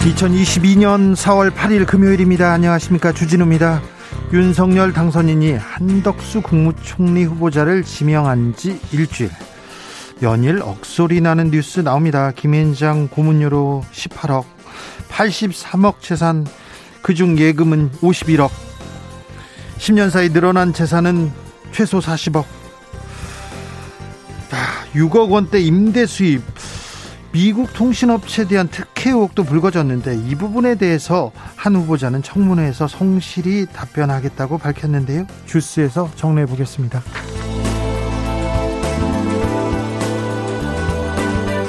2022년 4월 8일 금요일입니다. 안녕하십니까. 주진우입니다. 윤석열 당선인이 한덕수 국무총리 후보자를 지명한 지 일주일. 연일 억소리 나는 뉴스 나옵니다. 김현장 고문료로 18억, 83억 재산, 그중 예금은 51억. 10년 사이 늘어난 재산은 최소 40억. 6억 원대 임대 수입. 미국 통신업체에 대한 특혜 의혹도 불거졌는데 이 부분에 대해서 한 후보자는 청문회에서 성실히 답변하겠다고 밝혔는데요. 주스에서 정리해 보겠습니다.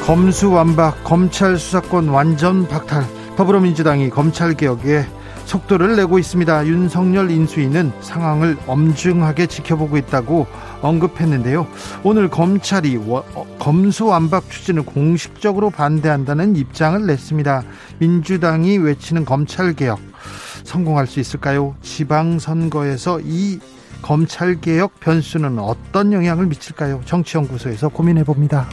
검수완박 검찰 수사권 완전 박탈 더불어민주당이 검찰개혁에 속도를 내고 있습니다. 윤석열 인수위는 상황을 엄중하게 지켜보고 있다고 언급했는데요. 오늘 검찰이 어, 검수완박 추진을 공식적으로 반대한다는 입장을 냈습니다. 민주당이 외치는 검찰개혁 성공할 수 있을까요? 지방선거에서 이 검찰개혁 변수는 어떤 영향을 미칠까요? 정치연구소에서 고민해 봅니다.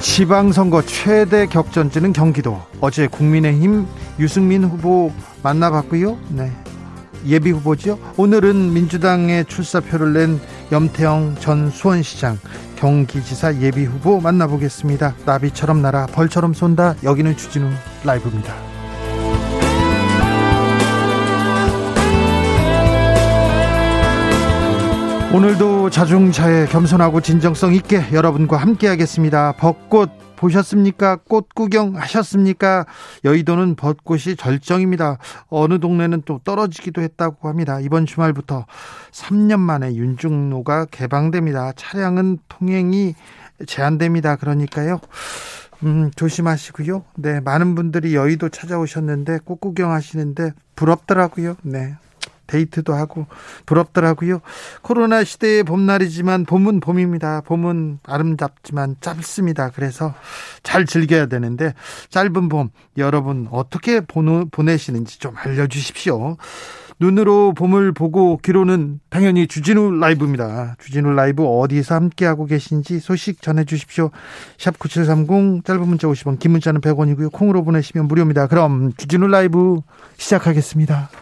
지방선거 최대 격전지는 경기도. 어제 국민의힘 유승민 후보 만나봤고요. 네. 예비 후보죠. 오늘은 민주당의 출사표를 낸 염태영 전 수원시장 경기지사 예비 후보 만나보겠습니다. 나비처럼 날아 벌처럼 쏜다. 여기는 주진우 라이브입니다. 오늘도 자중차에 겸손하고 진정성 있게 여러분과 함께하겠습니다. 벚꽃 보셨습니까? 꽃 구경 하셨습니까? 여의도는 벚꽃이 절정입니다. 어느 동네는 또 떨어지기도 했다고 합니다. 이번 주말부터 3년 만에 윤중로가 개방됩니다. 차량은 통행이 제한됩니다. 그러니까요. 음, 조심하시고요. 네, 많은 분들이 여의도 찾아오셨는데 꽃 구경하시는데 부럽더라고요. 네. 데이트도 하고 부럽더라고요. 코로나 시대의 봄날이지만 봄은 봄입니다. 봄은 아름답지만 짧습니다. 그래서 잘 즐겨야 되는데 짧은 봄 여러분 어떻게 보내시는지 좀 알려주십시오. 눈으로 봄을 보고 귀로는 당연히 주진우 라이브입니다. 주진우 라이브 어디서 함께하고 계신지 소식 전해주십시오. 샵 9730 짧은 문자 50원 긴 문자는 100원이고요. 콩으로 보내시면 무료입니다. 그럼 주진우 라이브 시작하겠습니다.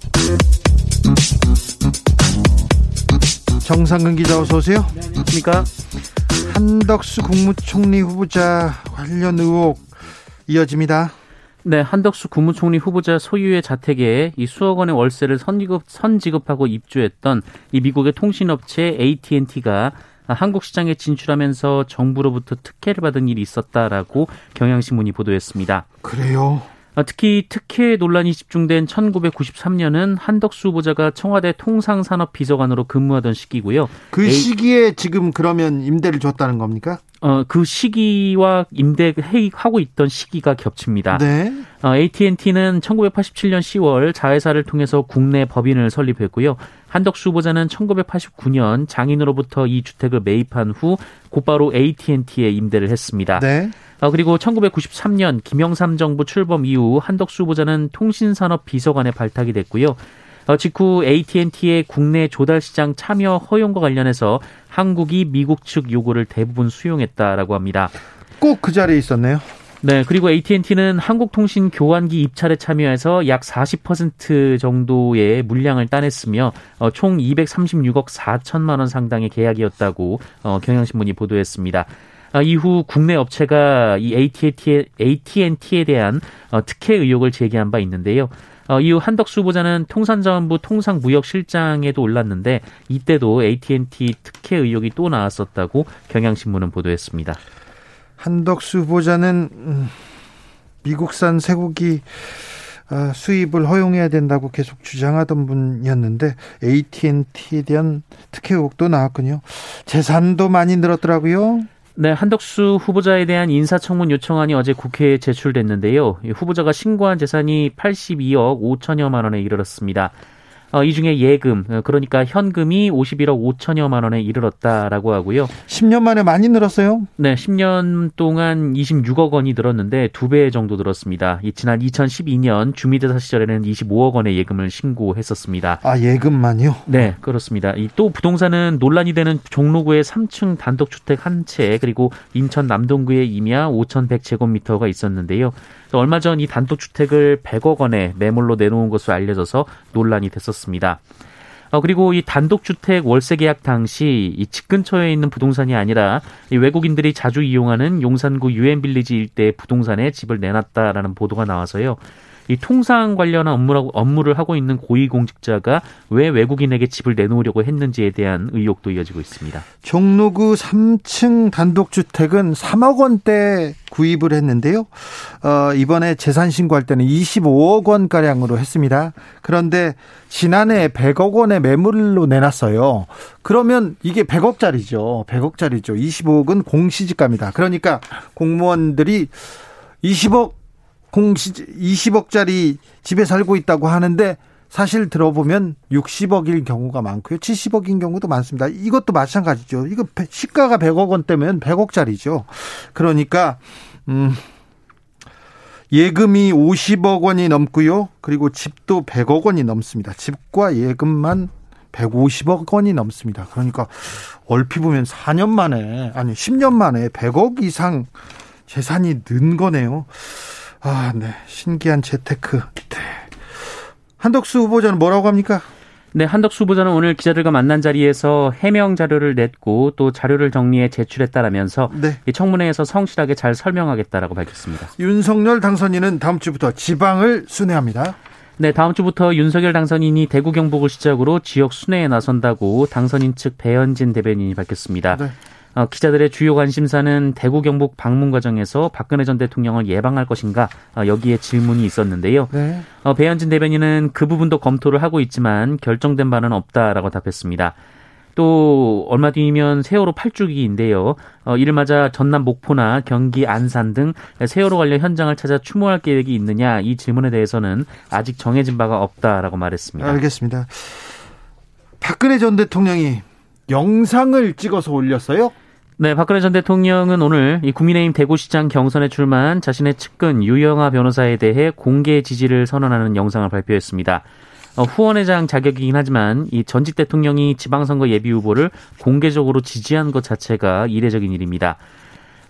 정상근 기자 어서 오세요. 네, 안녕하십니까? 한덕수 국무총리 후보자 관련 의혹 이어집니다. 네, 한덕수 국무총리 후보자 소유의 자택에 이 수억 원의 월세를 선지급, 선지급하고 입주했던 이 미국의 통신업체 AT&T가 한국 시장에 진출하면서 정부로부터 특혜를 받은 일이 있었다라고 경향신문이 보도했습니다. 그래요? 아, 특히 특혜 논란이 집중된 1993년은 한덕수 후보자가 청와대 통상산업 비서관으로 근무하던 시기고요. 그 시기에 지금 그러면 임대를 줬다는 겁니까? 어, 그 시기와 임대 회의하고 있던 시기가 겹칩니다. 네. 어, AT&T는 1987년 10월 자회사를 통해서 국내 법인을 설립했고요. 한덕수 후보자는 1989년 장인으로부터 이 주택을 매입한 후 곧바로 AT&T에 임대를 했습니다. 네. 어, 그리고 1993년 김영삼 정부 출범 이후 한덕수 후보자는 통신산업 비서관에 발탁이 됐고요. 어, 직후 AT&T의 국내 조달 시장 참여 허용과 관련해서 한국이 미국 측 요구를 대부분 수용했다라고 합니다. 꼭 그 자리에 있었네요. 네, 그리고 AT&T는 한국통신 교환기 입찰에 참여해서 약 40% 정도의 물량을 따냈으며 어, 총 236억 4천만 원 상당의 계약이었다고 어, 경향신문이 보도했습니다. 아, 이후 국내 업체가 이 AT&T에, AT&T에 대한 어, 특혜 의혹을 제기한 바 있는데요. 어, 이후 한덕수 후보자는 통산자원부 통상무역실장에도 올랐는데 이때도 AT&T 특혜 의혹이 또 나왔었다고 경향신문은 보도했습니다. 한덕수 후보자는 음, 미국산 쇠고기 아, 수입을 허용해야 된다고 계속 주장하던 분이었는데 AT&T에 대한 특혜 의혹도 나왔군요. 재산도 많이 늘었더라고요. 네, 한덕수 후보자에 대한 인사청문 요청안이 어제 국회에 제출됐는데요. 후보자가 신고한 재산이 82억 5천여만 원에 이르렀습니다. 어, 이 중에 예금, 어, 그러니까 현금이 51억 5천여만 원에 이르렀다라고 하고요. 10년 만에 많이 늘었어요? 네, 10년 동안 26억 원이 늘었는데 두 배 정도 늘었습니다. 지난 2012년 주미대사 시절에는 25억 원의 예금을 신고했었습니다. 아, 예금만요? 네, 그렇습니다. 또 부동산은 논란이 되는 종로구의 3층 단독주택 한 채, 그리고 인천 남동구의 임야 5,100제곱미터가 있었는데요. 얼마 전 이 단독주택을 100억 원에 매물로 내놓은 것으로 알려져서 논란이 됐었습니다. 어, 그리고 이 단독주택 월세 계약 당시 이 집 근처에 있는 부동산이 아니라 이 외국인들이 자주 이용하는 용산구 유엔빌리지 일대 부동산에 집을 내놨다라는 보도가 나와서요. 이 통상 관련한 업무라고, 업무를 하고 있는 고위공직자가 왜 외국인에게 집을 내놓으려고 했는지에 대한 의혹도 이어지고 있습니다. 종로구 3층 단독주택은 3억 원대 구입을 했는데요. 어, 이번에 재산 신고할 때는 25억 원 가량으로 했습니다. 그런데 지난해 100억 원의 매물로 내놨어요. 그러면 이게 100억짜리죠. 100억짜리죠. 25억은 공시지가입니다. 그러니까 공무원들이 20억 공시 20억짜리 집에 살고 있다고 하는데 사실 들어보면 60억일 경우가 많고요. 70억인 경우도 많습니다. 이것도 마찬가지죠. 이거 시가가 100억 원대면 100억짜리죠. 그러니까 음 예금이 50억 원이 넘고요. 그리고 집도 100억 원이 넘습니다. 집과 예금만 150억 원이 넘습니다. 그러니까 얼핏 보면 4년 만에 아니 10년 만에 100억 이상 재산이 는 거네요. 아, 네. 신기한 재테크. 네. 한덕수 후보자는 뭐라고 합니까? 네, 한덕수 후보자는 오늘 기자들과 만난 자리에서 해명 자료를 냈고 또 자료를 정리해 제출했다라면서 네. 이 청문회에서 성실하게 잘 설명하겠다라고 밝혔습니다. 윤석열 당선인은 다음 주부터 지방을 순회합니다. 네, 다음 주부터 윤석열 당선인이 대구 경북을 시작으로 지역 순회에 나선다고 당선인 측 배현진 대변인이 밝혔습니다. 네. 어, 기자들의 주요 관심사는 대구 경북 방문 과정에서 박근혜 전 대통령을 예방할 것인가 어, 여기에 질문이 있었는데요. 네. 어, 배현진 대변인은 그 부분도 검토를 하고 있지만 결정된 바는 없다라고 답했습니다. 또 얼마 뒤면 세월호 8주기인데요. 어, 이를 맞아 전남 목포나 경기 안산 등 세월호 관련 현장을 찾아 추모할 계획이 있느냐 이 질문에 대해서는 아직 정해진 바가 없다라고 말했습니다. 알겠습니다. 박근혜 전 대통령이 영상을 찍어서 올렸어요? 네, 박근혜 전 대통령은 오늘 이 국민의힘 대구시장 경선에 출마한 자신의 측근 유영아 변호사에 대해 공개 지지를 선언하는 영상을 발표했습니다. 어, 후원회장 자격이긴 하지만 이 전직 대통령이 지방선거 예비 후보를 공개적으로 지지한 것 자체가 이례적인 일입니다.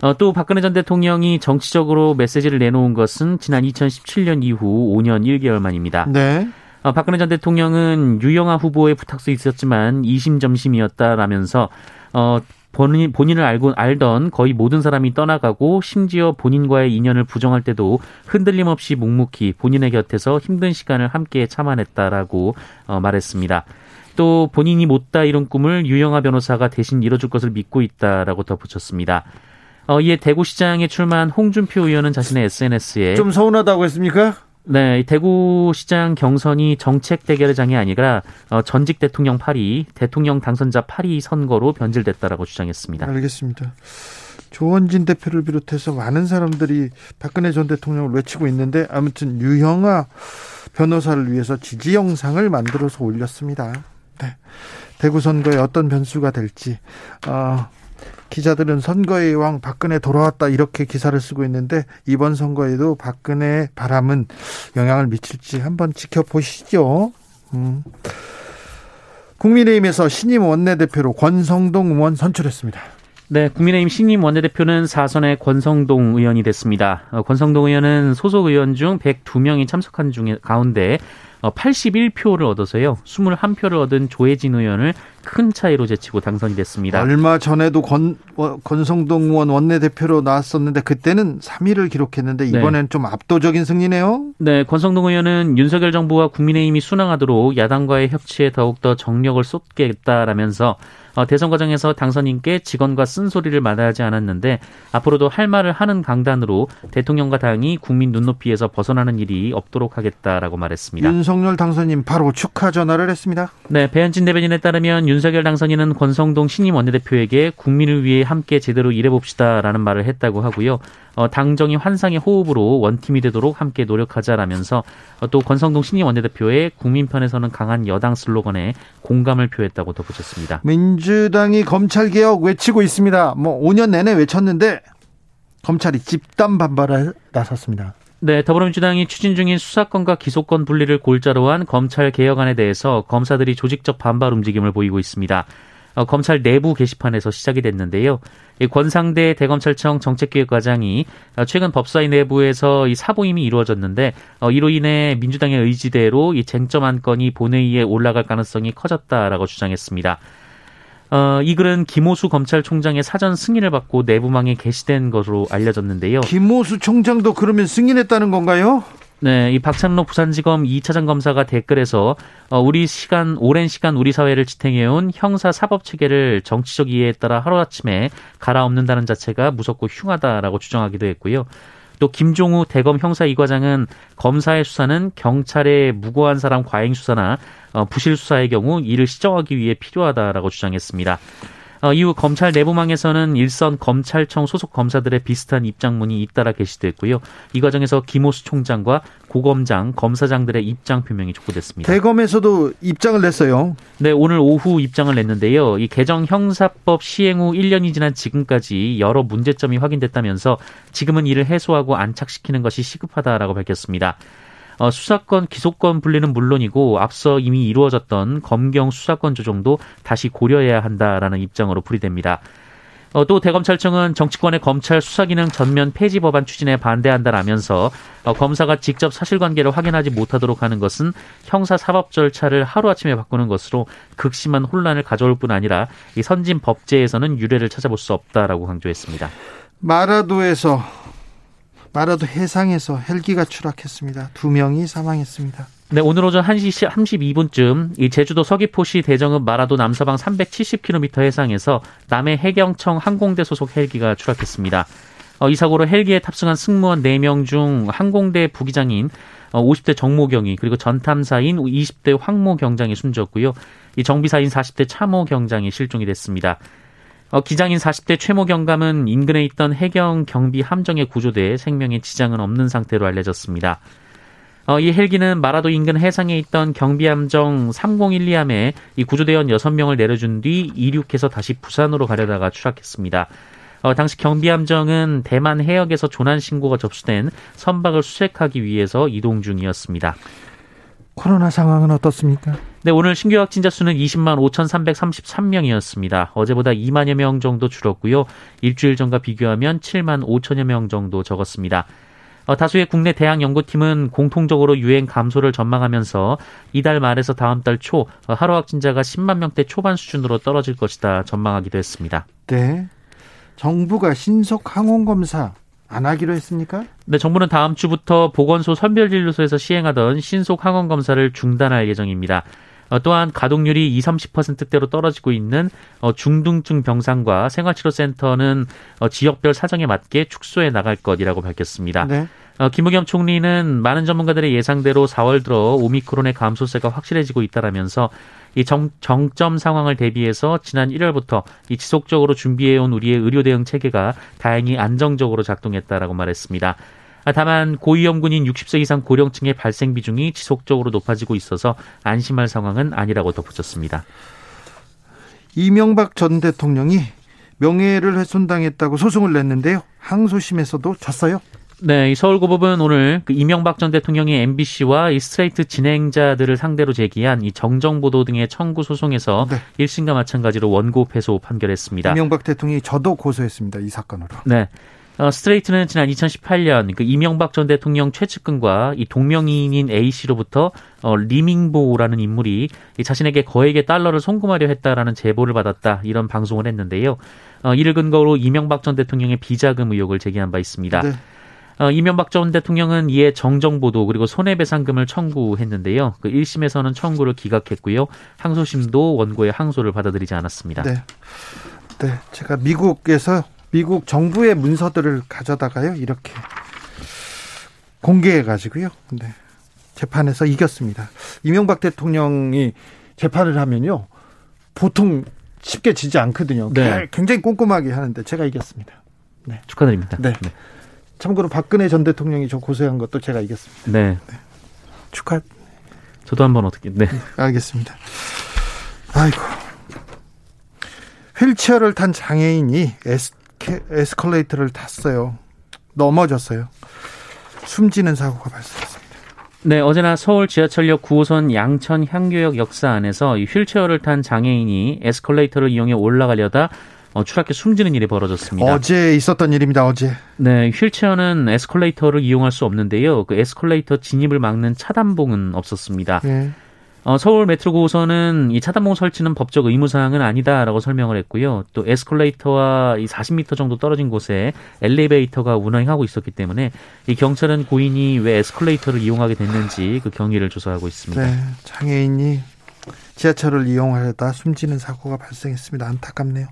어, 또 박근혜 전 대통령이 정치적으로 메시지를 내놓은 것은 지난 2017년 이후 5년 1개월 만입니다. 네. 어, 박근혜 전 대통령은 유영아 후보의 부탁도 있었지만 이심점심이었다라면서 어, 본인, 본인을 알고 알던 거의 모든 사람이 떠나가고 심지어 본인과의 인연을 부정할 때도 흔들림 없이 묵묵히 본인의 곁에서 힘든 시간을 함께 참아냈다라고 어, 말했습니다. 또 본인이 못다 이룬 꿈을 유영아 변호사가 대신 이뤄줄 것을 믿고 있다라고 덧붙였습니다. 어, 이에 대구시장에 출마한 홍준표 의원은 자신의 SNS에 좀 서운하다고 했습니까? 네, 대구시장 경선이 정책 대결의 장이 아니라 어, 전직 대통령 8위, 대통령 당선자 8위 선거로 변질됐다라고 주장했습니다. 알겠습니다. 조원진 대표를 비롯해서 많은 사람들이 박근혜 전 대통령을 외치고 있는데 아무튼 유형아 변호사를 위해서 지지 영상을 만들어서 올렸습니다. 네. 대구 선거에 어떤 변수가 될지 어, 기자들은 선거의 왕 박근혜 돌아왔다 이렇게 기사를 쓰고 있는데 이번 선거에도 박근혜 바람은 영향을 미칠지 한번 지켜보시죠. 음. 국민의힘에서 신임 원내대표로 권성동 의원 선출했습니다. 네, 국민의힘 신임 원내대표는 사선의 권성동 의원이 됐습니다. 어, 권성동 의원은 소속 의원 중 102명이 참석한 중에 가운데 81표를 어, 얻어서요. 21표를 얻은 조혜진 의원을 큰 차이로 제치고 당선이 됐습니다. 얼마 전에도 권, 어, 권성동 의원 원내대표로 나왔었는데 그때는 3위를 기록했는데 네. 이번엔 네. 좀 압도적인 승리네요. 네, 권성동 의원은 윤석열 정부와 국민의힘이 순항하도록 야당과의 협치에 더욱더 정력을 쏟겠다라면서 어, 대선 과정에서 당선인께 직원과 쓴소리를 마다하지 않았는데 앞으로도 할 말을 하는 강단으로 대통령과 당이 국민 눈높이에서 벗어나는 일이 없도록 하겠다라고 말했습니다. 윤석열 당선인 바로 축하 전화를 했습니다. 네, 배현진 대변인에 따르면 윤석열 당선인은 권성동 신임 원내대표에게 국민을 위해 함께 제대로 일해봅시다라는 말을 했다고 하고요. 어, 당정이 환상의 호흡으로 원팀이 되도록 함께 노력하자라면서 어, 또 권성동 신임 원내대표의 국민 편에서는 강한 여당 슬로건에 공감을 표했다고 덧붙였습니다. 민주 당이 검찰 개혁 외치고 있습니다. 뭐 5년 내내 외쳤는데 검찰이 집단 반발에 나섰습니다. 네, 더불어민주당이 추진 중인 수사권과 기소권 분리를 골자로 한 검찰 개혁안에 대해서 검사들이 조직적 반발 움직임을 보이고 있습니다. 어, 검찰 내부 게시판에서 시작이 됐는데요. 이 권상대 대검찰청 정책기획과장이 어, 최근 법사위 내부에서 이 사보임이 이루어졌는데 어, 이로 인해 민주당의 의지대로 이 쟁점 한 건이 본회의에 올라갈 가능성이 커졌다라고 주장했습니다. 어, 이 글은 김호수 검찰총장의 사전 승인을 받고 내부망에 게시된 것으로 알려졌는데요. 김호수 총장도 그러면 승인했다는 건가요? 네, 이 박찬록 부산지검 2차장 검사가 댓글에서 어, 우리 시간 오랜 시간 우리 사회를 지탱해온 형사 사법 체계를 정치적 이해에 따라 하루아침에 갈아엎는다는 자체가 무섭고 흉하다라고 주장하기도 했고요. 또 김종우 대검 형사 이과장은 검사의 수사는 경찰의 무고한 사람 과잉 수사나 어, 부실 수사의 경우 이를 시정하기 위해 필요하다라고 주장했습니다. 어, 이후 검찰 내부망에서는 일선 검찰청 소속 검사들의 비슷한 입장문이 잇따라 게시됐고요. 이 과정에서 김호수 총장과 고검장, 검사장들의 입장 표명이 촉구됐습니다. 대검에서도 입장을 냈어요. 네, 오늘 오후 입장을 냈는데요. 이 개정 형사법 시행 후 1년이 지난 지금까지 여러 문제점이 확인됐다면서 지금은 이를 해소하고 안착시키는 것이 시급하다라고 밝혔습니다. 어, 수사권 기소권 분리는 물론이고 앞서 이미 이루어졌던 검경 수사권 조정도 다시 고려해야 한다라는 입장으로 풀이됩니다. 어, 또 대검찰청은 정치권의 검찰 수사기능 전면 폐지 법안 추진에 반대한다라면서 어, 검사가 직접 사실관계를 확인하지 못하도록 하는 것은 형사 사법 절차를 하루아침에 바꾸는 것으로 극심한 혼란을 가져올 뿐 아니라 이 선진 법제에서는 유례를 찾아볼 수 없다라고 강조했습니다. 마라도에서 마라도 해상에서 헬기가 추락했습니다. 두 명이 사망했습니다. 네, 오늘 오전 1시 32분쯤 이 제주도 서귀포시 대정읍 마라도 남서방 370km 해상에서 남해 해경청 항공대 소속 헬기가 추락했습니다. 어, 이 사고로 헬기에 탑승한 승무원 4명 중 항공대 부기장인 50대 어, 정모경이 그리고 전탐사인 20대 황모 경장이 숨졌고요. 이 정비사인 40대 차모 경장이 실종이 됐습니다. 어, 기장인 40대 최모 경감은 인근에 있던 해경 경비 함정에 구조돼 생명에 지장은 없는 상태로 알려졌습니다. 어, 이 헬기는 마라도 인근 해상에 있던 경비함정 3012함에 이 구조대원 6명을 내려준 뒤 이륙해서 다시 부산으로 가려다가 추락했습니다. 어, 당시 경비함정은 대만 해역에서 조난 신고가 접수된 선박을 수색하기 위해서 이동 중이었습니다. 코로나 상황은 어떻습니까? 네, 오늘 신규 확진자 수는 20만 5,333명이었습니다. 어제보다 2만여 명 정도 줄었고요. 일주일 전과 비교하면 7만 5천여 명 정도 적었습니다. 어, 다수의 국내 대학 연구팀은 공통적으로 유행 감소를 전망하면서 이달 말에서 다음 달 초 하루 확진자가 10만 명대 초반 수준으로 떨어질 것이다 전망하기도 했습니다. 네. 정부가 신속 항원 검사 안 하기로 했습니까? 네, 정부는 다음 주부터 보건소 선별진료소에서 시행하던 신속 항원 검사를 중단할 예정입니다. 어, 또한 가동률이 20, 30%대로 떨어지고 있는 어, 중등증 병상과 생활치료센터는 어, 지역별 사정에 맞게 축소해 나갈 것이라고 밝혔습니다. 네. 김의겸 총리는 많은 전문가들의 예상대로 4월 들어 오미크론의 감소세가 확실해지고 있다라면서 이 정, 정점 상황을 대비해서 지난 1월부터 이 지속적으로 준비해온 우리의 의료 대응 체계가 다행히 안정적으로 작동했다라고 말했습니다. 아, 다만 고위험군인 60세 이상 고령층의 발생 비중이 지속적으로 높아지고 있어서 안심할 상황은 아니라고 덧붙였습니다. 이명박 전 대통령이 명예를 훼손당했다고 소송을 냈는데요. 항소심에서도 졌어요. 네, 이 서울고법은 오늘 그 이명박 전 대통령이 MBC와 이 스트레이트 진행자들을 상대로 제기한 이 정정보도 등의 청구 소송에서 네. 1심과 마찬가지로 원고 패소 판결했습니다. 이명박 대통령이 저도 고소했습니다. 이 사건으로. 네. 어, 스트레이트는 지난 2018년 그 이명박 전 대통령 최측근과 이 동명이인인 A 씨로부터 어, 리밍보라는 인물이 이 자신에게 거액의 달러를 송금하려 했다라는 제보를 받았다 이런 방송을 했는데요. 어, 이를 근거로 이명박 전 대통령의 비자금 의혹을 제기한 바 있습니다. 네. 어, 이명박 전 대통령은 이에 정정보도 그리고 손해배상금을 청구했는데요. 그 1심에서는 청구를 기각했고요. 항소심도 원고의 항소를 받아들이지 않았습니다. 네. 네. 제가 미국에서 미국 정부의 문서들을 가져다가요 이렇게 공개해 가지고요. 네. 재판에서 이겼습니다. 이명박 대통령이 재판을 하면요 보통 쉽게 지지 않거든요. 네. 굉장히 꼼꼼하게 하는데 제가 이겼습니다. 네. 축하드립니다. 네. 네. 참고로 박근혜 전 대통령이 저 고소한 것도 제가 이겼습니다. 네. 네. 축하. 저도 한번 어떻게? 네. 네. 알겠습니다. 아이고. 휠체어를 탄 장애인이 에스, 에스컬레이터를 탔어요. 넘어졌어요. 숨지는 사고가 발생했습니다. 네, 어제나 서울 지하철역 9호선 양천 향교역 역사 안에서 이 휠체어를 탄 장애인이 에스컬레이터를 이용해 올라가려다 어, 추락해 숨지는 일이 벌어졌습니다. 어제 있었던 일입니다. 어제. 네, 휠체어는 에스컬레이터를 이용할 수 없는데요. 그 에스컬레이터 진입을 막는 차단봉은 없었습니다. 네. 어, 서울 메트로 9호선은 이 차단봉 설치는 법적 의무 사항은 아니다라고 설명을 했고요. 또 에스컬레이터와 이 40m 정도 떨어진 곳에 엘리베이터가 운행하고 있었기 때문에 이 경찰은 고인이 왜 에스컬레이터를 이용하게 됐는지 그 경위를 조사하고 있습니다. 네, 장애인이 지하철을 이용하려다 숨지는 사고가 발생했습니다. 안타깝네요.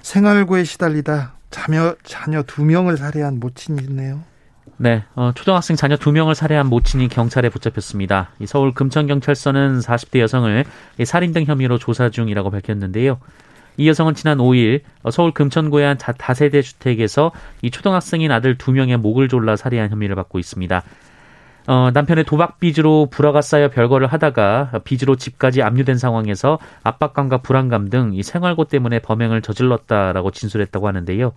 생활고에 시달리다 자녀 자녀 두 명을 살해한 모친이 있네요. 네, 어, 초등학생 자녀 두 명을 살해한 모친이 경찰에 붙잡혔습니다. 이 서울 금천경찰서는 40대 여성을 살인 등 혐의로 조사 중이라고 밝혔는데요. 이 여성은 지난 5일 어, 서울 금천구의 한 다세대 주택에서 이 초등학생인 아들 두 명의 목을 졸라 살해한 혐의를 받고 있습니다. 어, 남편의 도박 빚으로 불화가 쌓여 별거를 하다가 빚으로 집까지 압류된 상황에서 압박감과 불안감 등 이 생활고 때문에 범행을 저질렀다라고 진술했다고 하는데요.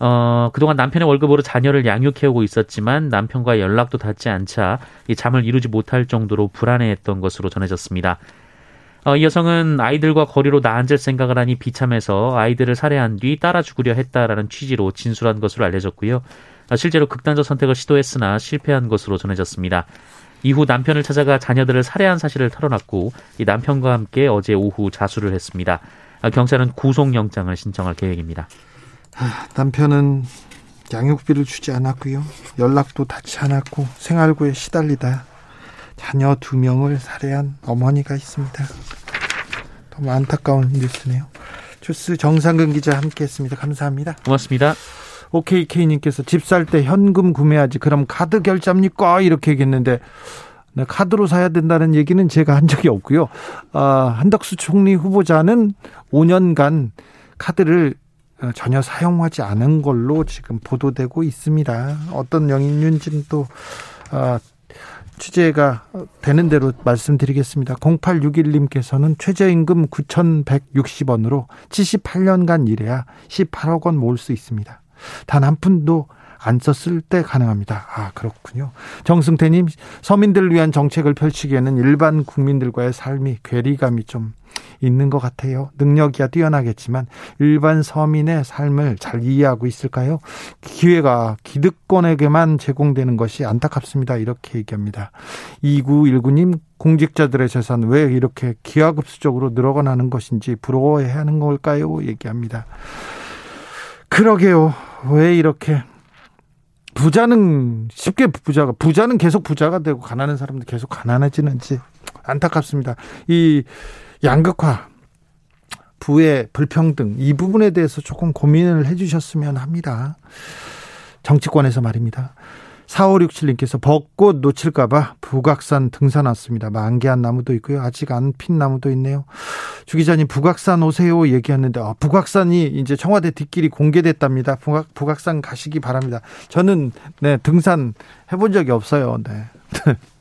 어, 그동안 남편의 월급으로 자녀를 양육해오고 있었지만 남편과 연락도 닿지 않자 이 잠을 이루지 못할 정도로 불안해했던 것으로 전해졌습니다. 어, 이 여성은 아이들과 거리로 나앉을 생각을 하니 비참해서 아이들을 살해한 뒤 따라 죽으려 했다라는 취지로 진술한 것으로 알려졌고요. 어, 실제로 극단적 선택을 시도했으나 실패한 것으로 전해졌습니다. 이후 남편을 찾아가 자녀들을 살해한 사실을 털어놨고 이 남편과 함께 어제 오후 자수를 했습니다. 어, 경찰은 구속영장을 신청할 계획입니다. 아, 남편은 양육비를 주지 않았고요. 연락도 닿지 않았고 생활고에 시달리다 자녀 두 명을 살해한 어머니가 있습니다. 너무 안타까운 뉴스네요. 주스 정상근 기자 함께했습니다. 감사합니다. 고맙습니다. OKK님께서 집 살 때 현금 구매하지 그럼 카드 결제합니까? 이렇게 얘기했는데 네, 카드로 사야 된다는 얘기는 제가 한 적이 없고요. 아, 한덕수 총리 후보자는 5년간 카드를 어, 전혀 사용하지 않은 걸로 지금 보도되고 있습니다. 어떤 영인인지는 또 아, 취재가 되는 대로 말씀드리겠습니다. 0861님께서는 최저임금 9,160원으로 78년간 일해야 18억 원 모을 수 있습니다. 단 한 푼도 안 썼을 때 가능합니다. 아, 그렇군요. 정승태님, 서민들을 위한 정책을 펼치기에는 일반 국민들과의 삶이 괴리감이 좀 있는 것 같아요. 능력이야 뛰어나겠지만 일반 서민의 삶을 잘 이해하고 있을까요? 기회가 기득권에게만 제공되는 것이 안타깝습니다. 이렇게 얘기합니다. 2919님 공직자들의 재산 왜 이렇게 기하급수적으로 늘어나는 것인지 부러워해야 하는 걸까요? 얘기합니다. 그러게요. 왜 이렇게 부자는 쉽게 부자가 부자는 계속 부자가 되고 가난한 사람도 계속 가난해지는지 안타깝습니다. 이 양극화, 부의 불평등 이 부분에 대해서 조금 고민을 해주셨으면 합니다. 정치권에서 말입니다. 4567님께서 벚꽃 놓칠까봐 북악산 등산 왔습니다. 만개한 나무도 있고요. 아직 안 핀 나무도 있네요. 주 기자님, 북악산 오세요 얘기했는데, 아, 북악산이 이제 청와대 뒷길이 공개됐답니다. 북악, 북악산 가시기 바랍니다. 저는, 네, 등산 해본 적이 없어요. 네.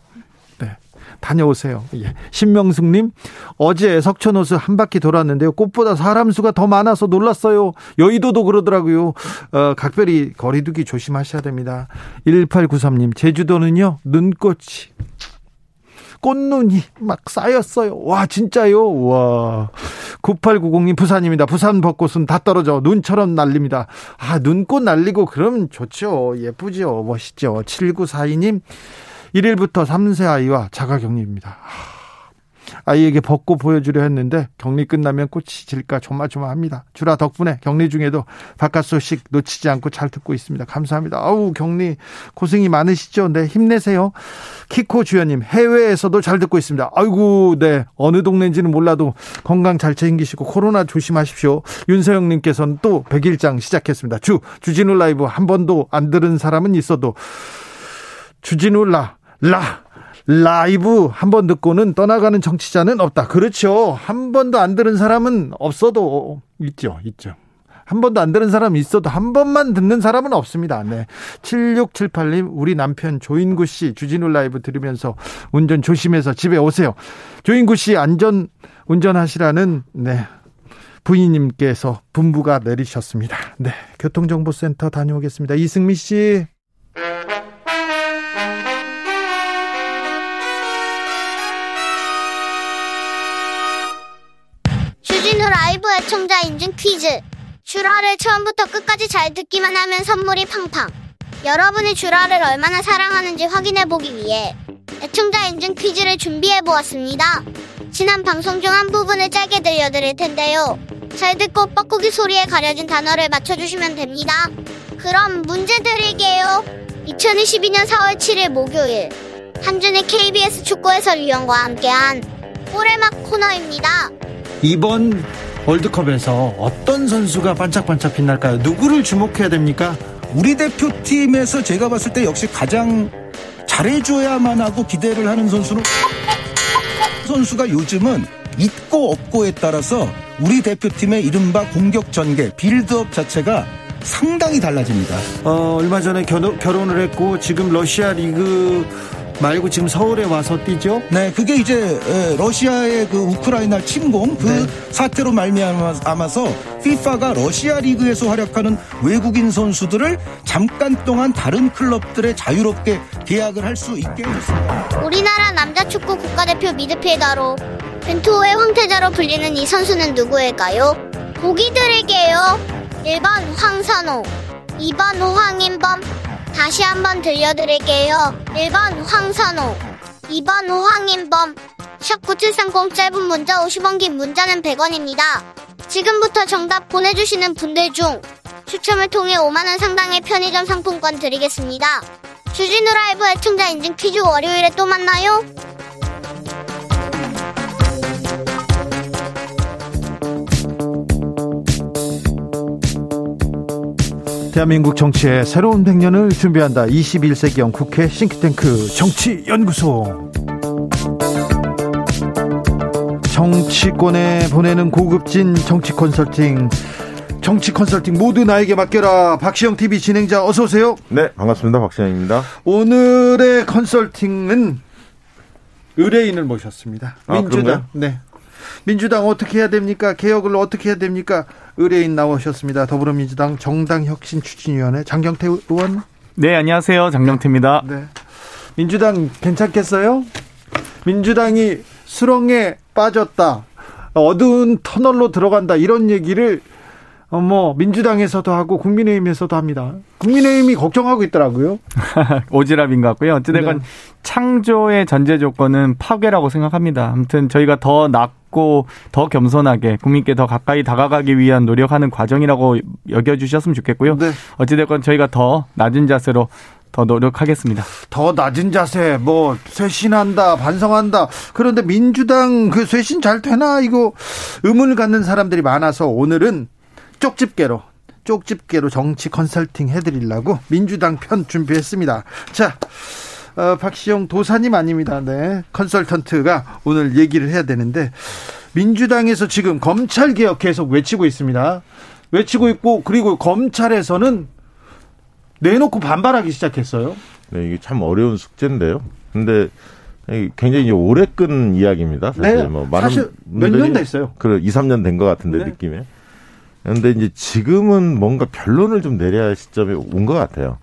네. 다녀오세요. 예. 신명숙님, 어제 석촌호수 한 바퀴 돌았는데요. 꽃보다 사람 수가 더 많아서 놀랐어요. 여의도도 그러더라고요. 어, 각별히 거리두기 조심하셔야 됩니다. 1893님, 제주도는요, 눈꽃이 꽃눈이 막 쌓였어요. 와, 진짜요? 와. 9890님 부산입니다. 부산 벚꽃은 다 떨어져 눈처럼 날립니다. 아, 눈꽃 날리고 그러면 좋죠. 예쁘죠. 멋있죠. 7942님 1일부터 3세 아이와 자가격리입니다. 아이에게 벚꽃 보여주려 했는데 격리 끝나면 꽃이 질까 조마조마합니다. 주라 덕분에 격리 중에도 바깥 소식 놓치지 않고 잘 듣고 있습니다. 감사합니다. 아우 격리 고생이 많으시죠? 네 힘내세요. 키코 주연님 해외에서도 잘 듣고 있습니다. 아이고 네 어느 동네인지는 몰라도 건강 잘 챙기시고 코로나 조심하십시오. 윤서영님께서는 또 백일장 시작했습니다. 주 주진우 라이브 한 번도 안 들은 사람은 있어도 주진우 라 라. 라이브 한 번 듣고는 떠나가는 청취자는 없다. 그렇죠. 한 번도 안 들은 사람은 없어도 있죠. 있죠. 한 번도 안 들은 사람이 있어도 한 번만 듣는 사람은 없습니다. 네. 7678님, 우리 남편 조인구 씨 주진우 라이브 들으면서 운전 조심해서 집에 오세요. 조인구 씨 안전 운전하시라는, 네. 부인님께서 분부가 내리셨습니다. 네. 교통정보센터 다녀오겠습니다. 이승미 씨. 애청자 인증 퀴즈. 슈라를 처음부터 끝까지 잘 듣기만 하면 선물이 팡팡. 여러분이 슈라를 얼마나 사랑하는지 확인해 보기 위해 애청자 인증 퀴즈를 준비해 보았습니다. 지난 방송 중 한 부분을 짧게 들려드릴 텐데요. 잘 듣고 뻐꾸기 소리에 가려진 단어를 맞춰주시면 됩니다. 그럼 문제 드릴게요. 2022년 4월 7일 목요일 한준의 KBS 축구 해설위원과 함께한 꼬레막 코너입니다. 이번 월드컵에서 어떤 선수가 반짝반짝 빛날까요? 누구를 주목해야 됩니까? 우리 대표팀에서 제가 봤을 때 역시 가장 잘해줘야만 하고 기대를 하는 선수는 선수가 요즘은 있고 없고에 따라서 우리 대표팀의 이른바 공격 전개, 빌드업 자체가 상당히 달라집니다. 어, 얼마 전에 결혼, 결혼을 했고 지금 러시아 리그 말고 지금 서울에 와서 뛰죠? 네, 그게 이제 러시아의 그 우크라이나 침공 그 네. 사태로 말미암아서 FIFA가 러시아 리그에서 활약하는 외국인 선수들을 잠깐 동안 다른 클럽들에 자유롭게 계약을 할 수 있게 해줬습니다. 우리나라 남자 축구 국가대표 미드필더로 벤투호의 황태자로 불리는 이 선수는 누구일까요? 보기 드릴게요. 1번 황선호, 2번 황인범, 다시 한번 들려드릴게요. 1번 황선호, 2번 황인범, 샵9730 짧은 문자 50원 긴 문자는 100원입니다. 지금부터 정답 보내주시는 분들 중 추첨을 통해 5만원 상당의 편의점 상품권 드리겠습니다. 주진우 라이브 애청자 인증 퀴즈 월요일에 또 만나요. 대한민국 정치의 새로운 100년을 준비한다. 21세기형 국회 싱크탱크 정치연구소. 정치권에 보내는 고급진 정치 컨설팅. 정치 컨설팅 모두 나에게 맡겨라. 박시영 TV 진행자 어서 오세요. 네, 반갑습니다. 박시영입니다. 오늘의 컨설팅은 의뢰인을 모셨습니다. 아, 민주당. 그런가요? 네. 민주당 어떻게 해야 됩니까? 개혁을 어떻게 해야 됩니까? 의뢰인 나오셨습니다. 더불어민주당 정당혁신 추진위원회 장경태 의원. 네, 안녕하세요. 장경태입니다. 네. 민주당 괜찮겠어요? 민주당이 수렁에 빠졌다. 어두운 터널로 들어간다. 이런 얘기를 어, 뭐 민주당에서도 하고 국민의힘에서도 합니다. 국민의힘이 걱정하고 있더라고요. 오지랖인 것 같고요. 어찌됐건 네. 창조의 전제 조건은 파괴라고 생각합니다. 아무튼 저희가 더 낫고 더 겸손하게 국민께 더 가까이 다가가기 위한 노력하는 과정이라고 여겨주셨으면 좋겠고요. 네. 어찌됐건 저희가 더 낮은 자세로 더 노력하겠습니다. 더 낮은 자세, 뭐 쇄신한다, 반성한다. 그런데 민주당 그 쇄신 잘 되나 이거 의문을 갖는 사람들이 많아서 오늘은 쪽집게로 쪽집게로 정치 컨설팅 해드리려고 민주당 편 준비했습니다. 자, 어, 박시영 도사님 아닙니다. 네. 컨설턴트가 오늘 얘기를 해야 되는데 민주당에서 지금 검찰 개혁 계속 외치고 있습니다. 외치고 있고 그리고 검찰에서는 내놓고 반발하기 시작했어요. 네, 이게 참 어려운 숙제인데요. 근데 굉장히 오래 끈 이야기입니다. 사실 네, 뭐 많은 사실 몇 년 됐어요. 그래 2, 3년 된 것 같은데 네. 느낌에. 그런데 이제 지금은 뭔가 결론을 좀 내려야 할 시점이 온 것 같아요.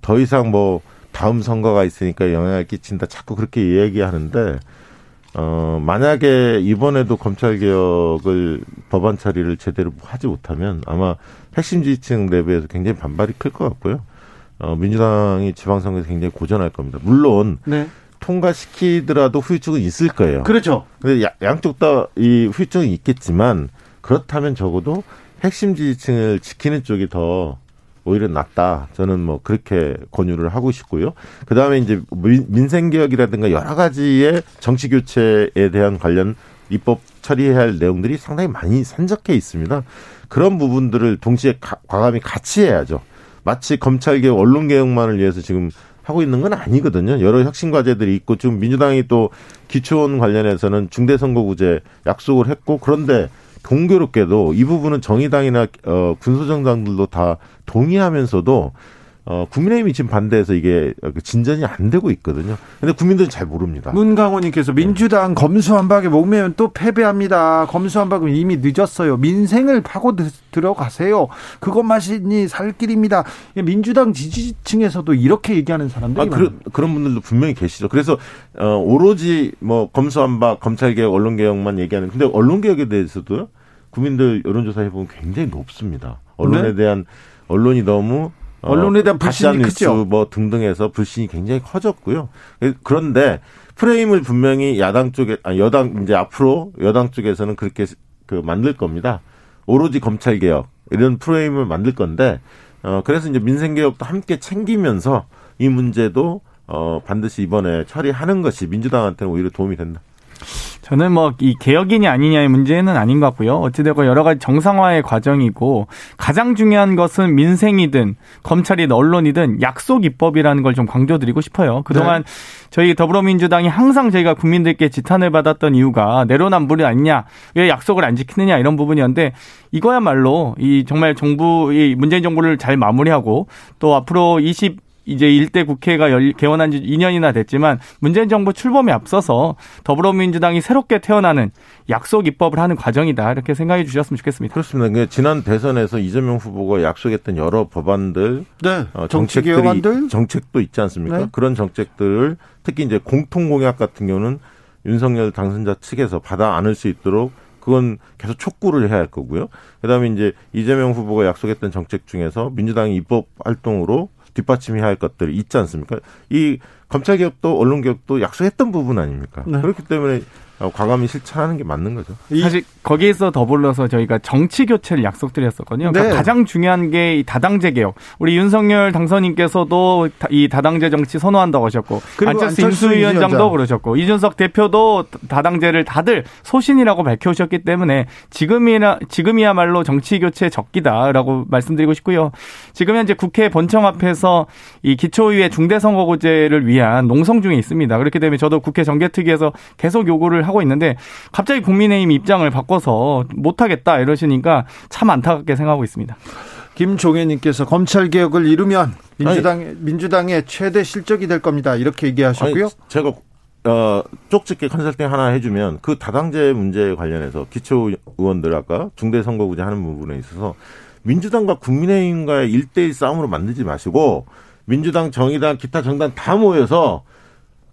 더 이상 뭐 다음 선거가 있으니까 영향을 끼친다 자꾸 그렇게 얘기하는데 어 만약에 이번에도 검찰 개혁을 법안 처리를 제대로 하지 못하면 아마 핵심 지지층 내부에서 굉장히 반발이 클 것 같고요. 어 민주당이 지방선거에서 굉장히 고전할 겁니다. 물론 네. 통과시키더라도 후유증은 있을 거예요. 그렇죠. 근데 야- 양쪽 다 이 후유증이 있겠지만 그렇다면 적어도 핵심 지지층을 지키는 쪽이 더 오히려 낫다. 저는 뭐 그렇게 권유를 하고 싶고요. 그 다음에 이제 민- 민생 개혁이라든가 여러 가지의 정치 교체에 대한 관련 입법 처리해야 할 내용들이 상당히 많이 산적해 있습니다. 그런 부분들을 동시에 가- 과감히 같이 해야죠. 마치 검찰 개혁, 언론 개혁만을 위해서 지금 하고 있는 건 아니거든요. 여러 혁신 과제들이 있고 지금 민주당이 또 기초원 관련해서는 중대 선거구제 약속을 했고 그런데 공교롭게도 이 부분은 정의당이나 어, 군소정당들도 다 동의하면서도 어, 국민의힘이 지금 반대해서 이게 진전이 안 되고 있거든요. 근데 국민들은 잘 모릅니다. 문강호님께서 민주당 검수한박에 목매면 또 패배합니다. 검수한박은 이미 늦었어요. 민생을 파고 드- 들어가세요. 그것만이 살 길입니다. 민주당 지지층에서도 이렇게 얘기하는 사람들이 아. 그런, 그런 분들도 분명히 계시죠. 그래서, 어, 오로지 뭐 검수한박, 검찰개혁, 언론개혁만 얘기하는, 근데 언론개혁에 대해서도 국민들 여론조사 해보면 굉장히 높습니다. 언론에 네? 대한, 언론이 너무, 어, 언론에 대한 불신이 크죠. 뭐 등등해서 불신이 굉장히 커졌고요. 그런데 프레임을 분명히 야당 쪽에, 아, 여당, 이제 앞으로 여당 쪽에서는 그렇게 그 만들 겁니다. 오로지 검찰 개혁, 이런 프레임을 만들 건데, 어, 그래서 이제 민생 개혁도 함께 챙기면서 이 문제도 어, 반드시 이번에 처리하는 것이 민주당한테는 오히려 도움이 된다. 저는 뭐 이 개혁이냐 아니냐의 문제는 아닌 것 같고요. 어찌되건 여러 가지 정상화의 과정이고 가장 중요한 것은 민생이든 검찰이든 언론이든 약속 입법이라는 걸 좀 강조드리고 싶어요. 그동안 저희 더불어민주당이 항상 저희가 국민들께 지탄을 받았던 이유가 내로남불이 아니냐, 왜 약속을 안 지키느냐 이런 부분이었는데 이거야말로 이 정말 정부 이 문재인 정부를 잘 마무리하고 또 앞으로 20 이제 일대 국회가 열, 개원한 지 2년이나 됐지만 문재인 정부 출범에 앞서서 더불어민주당이 새롭게 태어나는 약속 입법을 하는 과정이다. 이렇게 생각해 주셨으면 좋겠습니다. 그렇습니다. 그 지난 대선에서 이재명 후보가 약속했던 여러 법안들, 네. 어, 개혁안들 정책도 있지 않습니까? 네. 그런 정책들을 특히 이제 공통 공약 같은 경우는 윤석열 당선자 측에서 받아 안을 수 있도록 그건 계속 촉구를 해야 할 거고요. 그다음에 이제 이재명 후보가 약속했던 정책 중에서 민주당이 입법 활동으로 뒷받침해야 할 것들이 있지 않습니까? 이 검찰 개혁도 언론 개혁도 약속했던 부분 아닙니까? 네. 그렇기 때문에 어, 과감히 실천하는 게 맞는 거죠. 사실 거기에서 더불어서 저희가 정치 교체를 약속드렸었거든요. 그러니까 네. 가장 중요한 게 이 다당제 개혁. 우리 윤석열 당선인께서도 다- 이 다당제 정치 선호한다고 하셨고 그리고 안철수 안철수 인수위원장도 위원장. 그러셨고 이준석 대표도 다당제를 다들 소신이라고 밝혀오셨기 때문에 지금이나 지금이야말로 정치 교체 적기다라고 말씀드리고 싶고요. 지금 현재 국회 본청 앞에서 이 기초의회 중대선거구제를 위한 농성 중에 있습니다. 그렇기 때문에 저도 국회 정개특위에서 계속 요구를 하고 있는데 갑자기 국민의힘 입장을 바꿔서 못하겠다 이러시니까 참 안타깝게 생각하고 있습니다. 김종혜님께서 검찰 개혁을 이루면 민주당 민주당의 최대 실적이 될 겁니다. 이렇게 얘기하셨고요. 아니, 제가 어, 쪽집게 컨설팅 하나 해주면 그 다당제 문제에 관련해서 기초 의원들 아까 중대 선거구제 하는 부분에 있어서 민주당과 국민의힘과의 일대일 싸움으로 만들지 마시고 민주당, 정의당, 기타 정당 다 모여서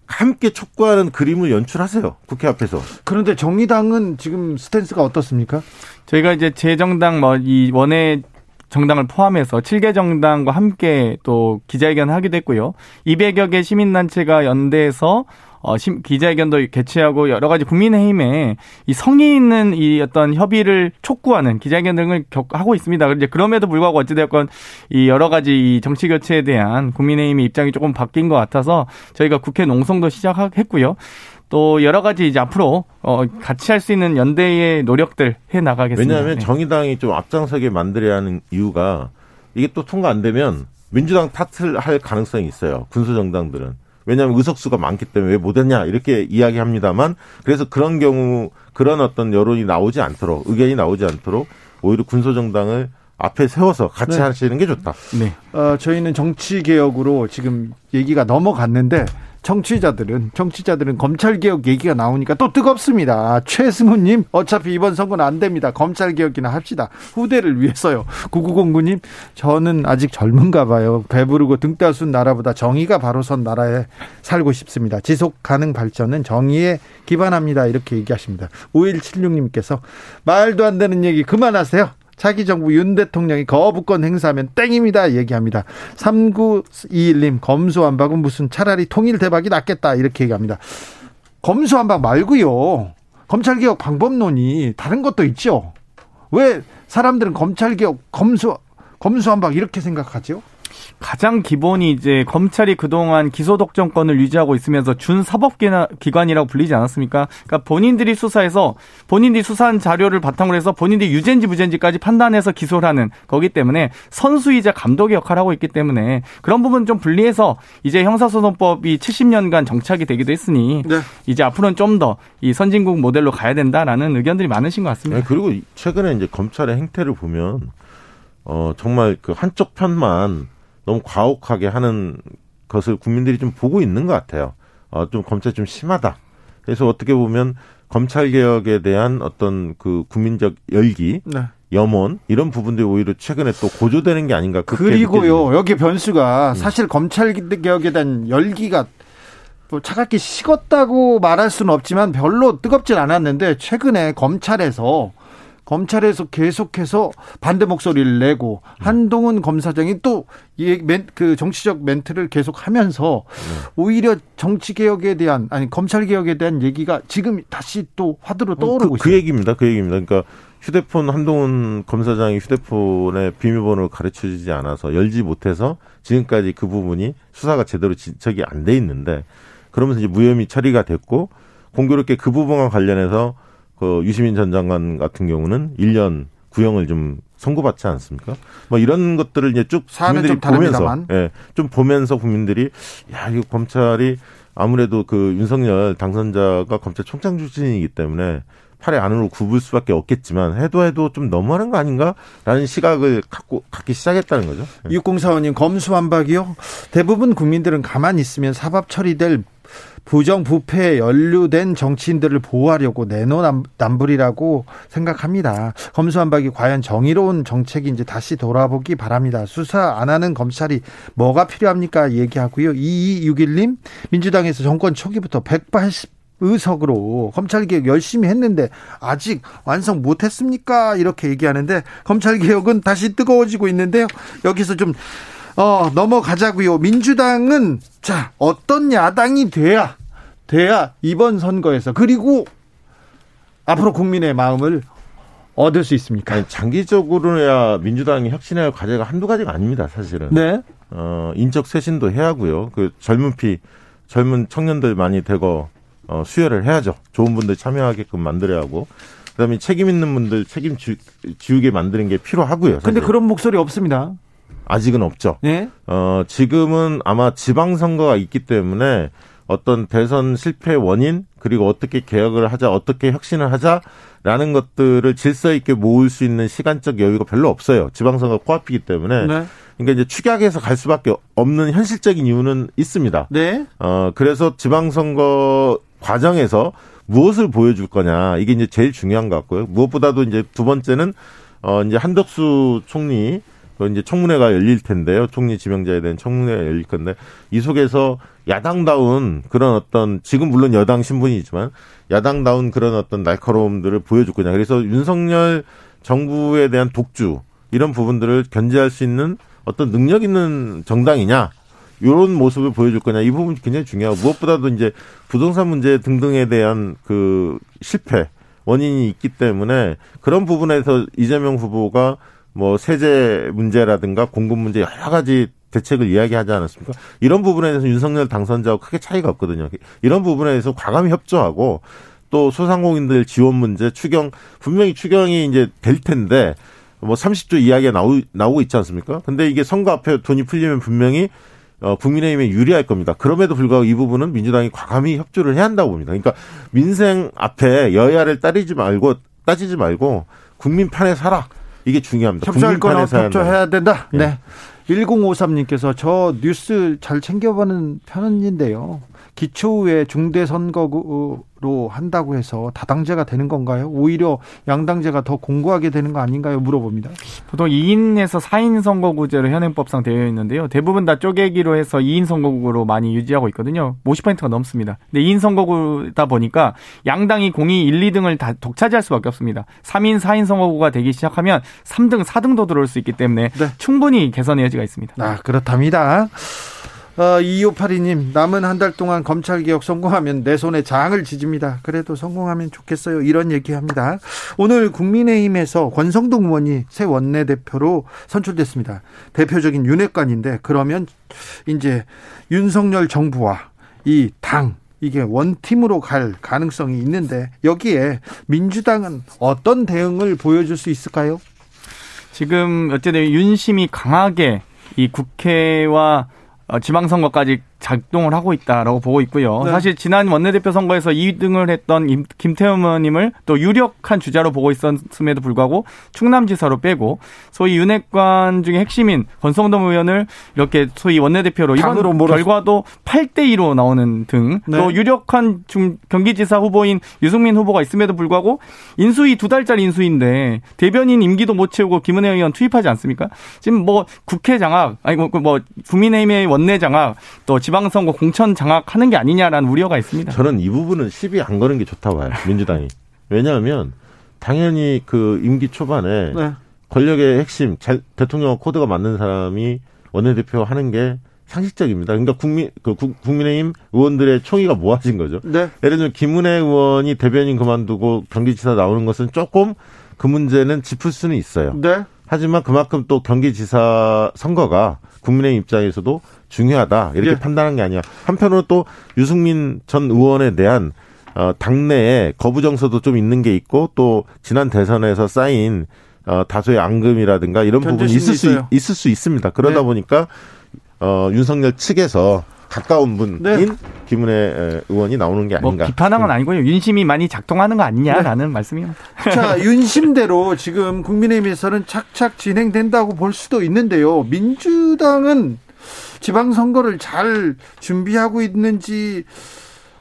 함께 촉구하는 그림을 연출하세요. 국회 앞에서. 그런데 정의당은 지금 스탠스가 어떻습니까? 저희가 이제 재정당 뭐 이 원외 정당을 포함해서 7개 정당과 함께 또 기자회견을 하기도 했고요. 200여 개 시민단체가 연대해서 어, 심- 기자회견도 개최하고 여러 가지 국민의힘에 이 성의 있는 이 어떤 협의를 촉구하는 기자회견 등을 격- 하고 있습니다. 이제 그럼에도 불구하고 어찌됐건 이 여러 가지 이 정치 교체에 대한 국민의힘의 입장이 조금 바뀐 것 같아서 저희가 국회 농성도 시작했고요. 또 여러 가지 이제 앞으로 어, 같이 할 수 있는 연대의 노력들 해 나가겠습니다. 왜냐하면 네. 정의당이 좀 앞장서게 만들어야 하는 이유가 이게 또 통과 안 되면 민주당 탓을 할 가능성이 있어요. 군소 정당들은. 왜냐하면 의석수가 많기 때문에 왜 못했냐 이렇게 이야기합니다만 그래서 그런 경우 그런 어떤 여론이 나오지 않도록 의견이 나오지 않도록 오히려 군소정당을 앞에 세워서 같이 네. 하시는 게 좋다. 네. 어, 저희는 정치 개혁으로 지금 얘기가 넘어갔는데 정치자들은 정치자들은 검찰 개혁 얘기가 나오니까 또 뜨겁습니다. 최승우님 어차피 이번 선거는 안 됩니다. 검찰 개혁이나 합시다. 후대를 위해서요. 9909님 저는 아직 젊은가 봐요. 배부르고 등 따순 나라보다 정의가 바로 선 나라에 살고 싶습니다. 지속 가능 발전은 정의에 기반합니다. 이렇게 얘기하십니다. 5176님께서 말도 안 되는 얘기 그만하세요. 차기 정부 윤 대통령이 거부권 행사하면 땡입니다. 얘기합니다. 3921님, 검수완박은 무슨 차라리 통일 대박이 낫겠다. 이렇게 얘기합니다. 검수완박 말고요. 검찰개혁 방법론이 다른 것도 있죠. 왜 사람들은 검찰개혁, 검수, 검수완박 이렇게 생각하죠? 가장 기본이 이제 검찰이 그동안 기소 독점권을 유지하고 있으면서 준 사법기관이라고 불리지 않았습니까? 그러니까 본인들이 수사해서 본인들이 수사한 자료를 바탕으로 해서 본인들이 유죄인지 무죄인지까지 판단해서 기소를 하는 거기 때문에 선수이자 감독의 역할을 하고 있기 때문에 그런 부분 좀 분리해서 이제 형사소송법이 70년간 정착이 되기도 했으니 네. 이제 앞으로는 좀 더 이 선진국 모델로 가야 된다라는 의견들이 많으신 것 같습니다. 네, 그리고 최근에 이제 검찰의 행태를 보면 어 정말 그 한쪽 편만 너무 과혹하게 하는 것을 국민들이 좀 보고 있는 것 같아요. 어, 좀 검찰 좀 심하다. 그래서 어떻게 보면 검찰 개혁에 대한 어떤 그 국민적 열기, 네. 염원 이런 부분들이 오히려 최근에 또 고조되는 게 아닌가. 그리고요 느껴집니다. 여기 변수가 음. 사실 검찰 개혁에 대한 열기가 뭐 차갑게 식었다고 말할 수는 없지만 별로 뜨겁진 않았는데 최근에 검찰에서 검찰에서 계속해서 반대 목소리를 내고 한동훈 검사장이 또그 정치적 멘트를 계속하면서 오히려 정치 개혁에 대한 아니 검찰 개혁에 대한 얘기가 지금 다시 또 화두로 떠오르고 그, 그 있어요. 그 얘기입니다. 그 얘기입니다. 그러니까 휴대폰 한동훈 검사장이 휴대폰의 비밀번호를 가르쳐 주지 않아서 열지 못해서 지금까지 그 부분이 수사가 제대로 진척이 안 돼 있는데 그러면서 이제 무혐의 처리가 됐고 공교롭게 그 부분과 관련해서 그 유시민 전 장관 같은 경우는 1년 구형을 좀 선고받지 않습니까? 뭐 이런 것들을 이제 쭉 국민들이 보면서, 예, 좀 보면서 국민들이 야 이거 검찰이 아무래도 그 윤석열 당선자가 검찰총장 출신이기 때문에 팔의 안으로 굽을 수밖에 없겠지만 해도 해도 좀 너무하는 거 아닌가라는 시각을 갖고 갖기 시작했다는 거죠. 6045님 검수완박이요. 대부분 국민들은 가만히 있으면 사법 처리될 부정부패에 연루된 정치인들을 보호하려고 내노남불이라고 생각합니다. 검수완박이 과연 정의로운 정책인지 다시 돌아보기 바랍니다. 수사 안 하는 검찰이 뭐가 필요합니까? 얘기하고요. 2261님, 민주당에서 정권 초기부터 180 의석으로 검찰개혁 열심히 했는데 아직 완성 못했습니까? 이렇게 얘기하는데 검찰개혁은 다시 뜨거워지고 있는데요. 여기서 좀 어, 넘어가자고요. 민주당은 자 어떤 야당이 돼야 돼야 이번 선거에서 그리고 앞으로 국민의 마음을 얻을 수 있습니까? 아니, 장기적으로야 민주당이 혁신할 과제가 한두 가지가 아닙니다, 사실은. 네. 어, 인적 쇄신도 해야 하고요. 그 젊은 피, 젊은 청년들 많이 되고 어, 수혈을 해야죠. 좋은 분들 참여하게끔 만들어야 하고. 그다음에 책임 있는 분들 책임 지, 지우게 만드는 게 필요하고요. 사실. 근데 그런 목소리 없습니다. 아직은 없죠. 네? 어, 지금은 아마 지방선거가 있기 때문에 어떤 대선 실패 원인 그리고 어떻게 개혁을 하자 어떻게 혁신을 하자라는 것들을 질서 있게 모을 수 있는 시간적 여유가 별로 없어요. 지방선거 코앞이기 때문에 네. 그러니까 이제 축약해서 갈 수밖에 없는 현실적인 이유는 있습니다. 네. 어 그래서 지방선거 과정에서 무엇을 보여줄 거냐 이게 이제 제일 중요한 것 같고요. 무엇보다도 이제 두 번째는 어 이제 한덕수 총리 그 이제 청문회가 열릴 텐데요. 총리 지명자에 대한 청문회가 열릴 건데 이 속에서 야당다운 그런 어떤 지금 물론 여당 신분이지만 야당다운 그런 어떤 날카로움들을 보여줄 거냐. 그래서 윤석열 정부에 대한 독주 이런 부분들을 견제할 수 있는 어떤 능력 있는 정당이냐. 이런 모습을 보여줄 거냐 이 부분이 굉장히 중요하고 무엇보다도 이제 부동산 문제 등등에 대한 그 실패 원인이 있기 때문에 그런 부분에서 이재명 후보가 뭐 세제 문제라든가 공급 문제 여러 가지 대책을 이야기하지 않았습니까? 이런 부분에 대해서 윤석열 당선자하고 크게 차이가 없거든요. 이런 부분에 대해서 과감히 협조하고 또 소상공인들 지원 문제 추경 분명히 추경이 이제 될 텐데 뭐 30조 이야기가 나오, 나오고 있지 않습니까? 근데 이게 선거 앞에 돈이 풀리면 분명히 어, 국민의힘에 유리할 겁니다. 그럼에도 불구하고 이 부분은 민주당이 과감히 협조를 해야 한다고 봅니다. 그러니까 민생 앞에 여야를 따지지 말고 따지지 말고 국민 편에 살아. 이게 중요합니다. 협조할 건 협조해야 된다. 네. 네. 1053님께서 저 뉴스 잘 챙겨보는 편인데요. 기초의회 중대 선거 로 한다고 해서 다당제가 되는 건가요? 오히려 양당제가 더 공고하게 되는 거 아닌가요? 물어봅니다. 보통 2인에서 4인 선거구제로 현행법상 되어 있는데요. 대부분 다 쪼개기로 해서 2인 선거구로 많이 유지하고 있거든요. 50%가 넘습니다. 근데 2인 선거구다 보니까 양당이 공이 1, 2등을 다 독차지할 수밖에 없습니다. 3인, 4인 선거구가 되기 시작하면 3등, 4등도 들어올 수 있기 때문에 네. 충분히 개선의 여지가 있습니다. 아, 그렇답니다. 어, 2582님, 남은 한 달 동안 검찰개혁 성공하면 내 손에 장을 지집니다. 그래도 성공하면 좋겠어요. 이런 얘기합니다. 오늘 국민의힘에서 권성동 의원이 새 원내대표로 선출됐습니다. 대표적인 윤핵관인데, 그러면 이제 윤석열 정부와 이 당, 이게 원팀으로 갈 가능성이 있는데, 여기에 민주당은 어떤 대응을 보여줄 수 있을까요? 지금 어쨌든 윤심이 강하게 이 국회와 어, 지방선거까지 작동을 하고 있다라고 보고 있고요. 네. 사실 지난 원내대표 선거에서 2등을 했던 김태흠 의원님을 또 유력한 주자로 보고 있었음에도 불구하고 충남지사로 빼고 소위 윤핵관 중에 핵심인 권성동 의원을 이렇게 소위 원내대표로 이번 결과도 8대 2로 나오는 등또 네. 유력한 중 경기지사 후보인 유승민 후보가 있음에도 불구하고 인수위 두 달짜리 인수인데 대변인 임기도 못 채우고 김은혜 의원 투입하지 않습니까? 지금 뭐 국회 장악 아니 뭐, 뭐 국민의힘의 원내 장악 또 지방선거 공천 장악하는 게 아니냐라는 우려가 있습니다. 저는 이 부분은 시비 안 거는 게 좋다고 봐요. 민주당이. 왜냐하면 당연히 그 임기 초반에 네. 권력의 핵심 잘, 대통령 코드가 맞는 사람이 원내대표 하는 게 상식적입니다. 그러니까 국민 그 국민의힘 의원들의 총의가 모아진 거죠. 네. 예를 들면 김은혜 의원이 대변인 그만두고 경기지사 나오는 것은 조금 그 문제는 짚을 수는 있어요. 네. 하지만 그만큼 또 경기지사 선거가 국민의 입장에서도 중요하다 이렇게 예. 판단한 게 아니야. 한편으로 또 유승민 전 의원에 대한 어, 당내에 거부 정서도 좀 있는 게 있고 또 지난 대선에서 쌓인 어, 다소의 앙금이라든가 이런 부분이 있을 수 있어요. 있을 수 있습니다. 그러다 네. 보니까 어, 윤석열 측에서 가까운 분인 네. 김은혜 의원이 나오는 게뭐 아닌가. 뭐 비판한 건 아니고요. 윤심이 많이 작동하는 거 아니냐라는 네. 말씀입니다. 자, 윤심대로 지금 국민의힘에서는 착착 진행된다고 볼 수도 있는데요. 민주당은 지방선거를 잘 준비하고 있는지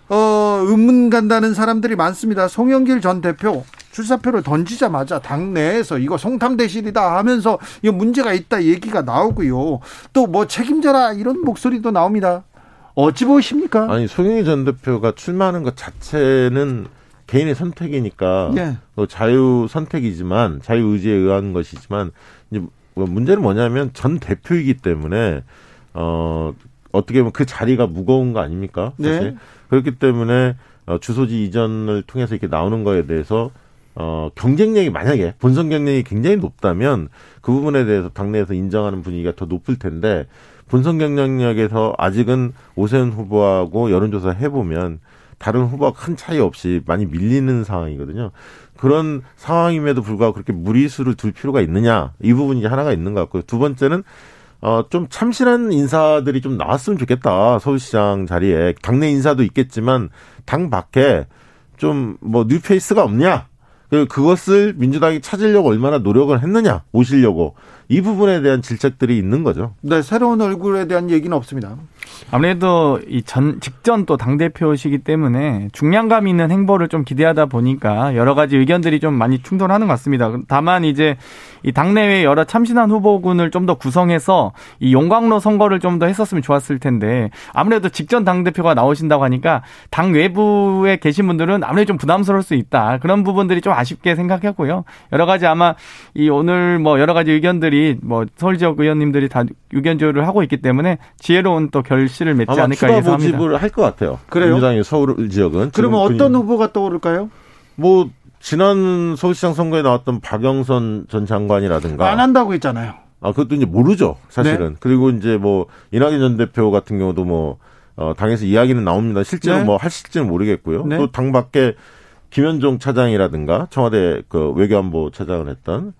어, 의문 간다는 사람들이 많습니다. 송영길 전 대표 출사표를 던지자마자 당내에서 이거 송탐대실이다 하면서 이거 문제가 있다 얘기가 나오고요. 또 뭐 책임져라 이런 목소리도 나옵니다. 어찌 보십니까? 아니 송영길 전 대표가 출마하는 것 자체는 개인의 선택이니까 예. 자유 선택이지만 자유 의지에 의한 것이지만 이제 뭐 문제는 뭐냐면 전 대표이기 때문에 어 어떻게 보면 그 자리가 무거운 거 아닙니까? 네. 사실 네. 그렇기 때문에 어, 주소지 이전을 통해서 이렇게 나오는 거에 대해서 어, 경쟁력이 만약에 본선 경쟁력이 굉장히 높다면 그 부분에 대해서 당내에서 인정하는 분위기가 더 높을 텐데 본선 경쟁력에서 아직은 오세훈 후보하고 여론조사 해보면 다른 후보와 큰 차이 없이 많이 밀리는 상황이거든요. 그런 상황임에도 불구하고 그렇게 무리수를 둘 필요가 있느냐 이 부분이 하나가 있는 것 같고요. 두 번째는 어, 좀 참신한 인사들이 좀 나왔으면 좋겠다. 서울시장 자리에. 당내 인사도 있겠지만, 당 밖에 좀 뭐 뉴페이스가 없냐? 그, 그것을 민주당이 찾으려고 얼마나 노력을 했느냐? 오시려고. 이 부분에 대한 질책들이 있는 거죠. 네, 새로운 얼굴에 대한 얘기는 없습니다. 아무래도 이 전 직전 또 당 대표시기 때문에 중량감 있는 행보를 좀 기대하다 보니까 여러 가지 의견들이 좀 많이 충돌하는 것 같습니다. 다만 이제 이 당내외 여러 참신한 후보군을 좀 더 구성해서 이 용광로 선거를 좀 더 했었으면 좋았을 텐데 아무래도 직전 당 대표가 나오신다고 하니까 당 외부에 계신 분들은 아무래도 좀 부담스러울 수 있다 그런 부분들이 좀 아쉽게 생각했고요. 여러 가지 아마 이 오늘 뭐 여러 가지 의견들이 뭐 서울 지역 의원님들이 다 의견 조율을 하고 있기 때문에 지혜로운 또 결실을 맺지 않을까 예상합니다. 모집을 할것 같아요. 그래요? 민주당의 서울 지역은 그러면 어떤 후보가 떠오를까요? 뭐 지난 서울시장 선거에 나왔던 박영선 전 장관이라든가 안 한다고 했잖아요. 아 그것도 이제 모르죠 사실은. 네. 그리고 이제 뭐 이낙연 전 대표 같은 경우도 뭐 어, 당에서 이야기는 나옵니다. 실제로 네. 뭐 하실지는 모르겠고요. 네. 또당 밖에 김현종 차장이라든가 청와대 그 외교안보 차장을 했던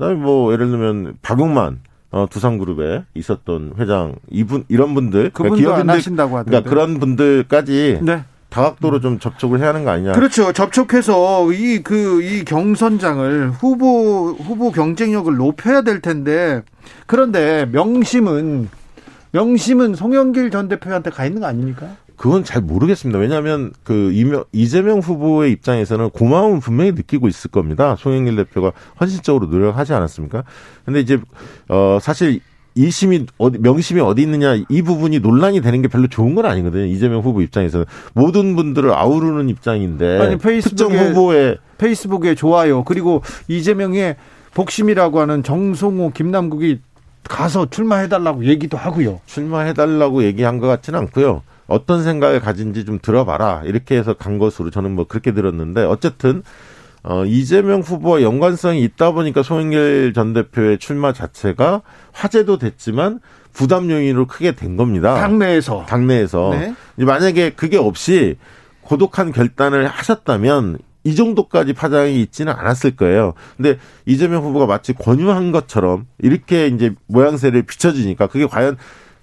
그다음에 뭐 예를 들면 박용만 어, 두산그룹에 있었던 회장 이분 이런 분들 그러니까 기업인들 하신다고 하던데. 그러니까 그런 분들까지 네. 다각도로 좀 접촉을 해야 하는 거 아니냐. 그렇죠. 접촉해서 이그 이 경선장을 후보 후보 경쟁력을 높여야 될 텐데 그런데 명심은 명심은 송영길 전 대표한테 가 있는 거 아닙니까? 그건 잘 모르겠습니다. 왜냐하면 그 이명, 이재명 후보의 입장에서는 고마움을 분명히 느끼고 있을 겁니다. 송영길 대표가 헌신적으로 노력하지 않았습니까? 근데 이제 어 사실 이심이 어디 명심이 어디 있느냐 이 부분이 논란이 되는 게 별로 좋은 건 아니거든요. 이재명 후보 입장에서는 모든 분들을 아우르는 입장인데 아니, 페이스북에 특정 후보의 페이스북에 좋아요. 그리고 이재명의 복심이라고 하는 정성호, 김남국이 가서 출마해달라고 얘기도 하고요. 출마해달라고 얘기한 것 같지는 않고요. 어떤 생각을 가진지 좀 들어봐라 이렇게 해서 간 것으로 저는 뭐 그렇게 들었는데 어쨌든 어, 이재명 후보와 연관성이 있다 보니까 송영길 전 대표의 출마 자체가 화제도 됐지만 부담 요인으로 크게 된 겁니다. 당내에서. 당내에서. 네. 만약에 그게 없이 고독한 결단을 하셨다면 이 정도까지 파장이 있지는 않았을 거예요. 근데 이재명 후보가 마치 권유한 것처럼 이렇게 이제 모양새를 비춰지니까 그게 과연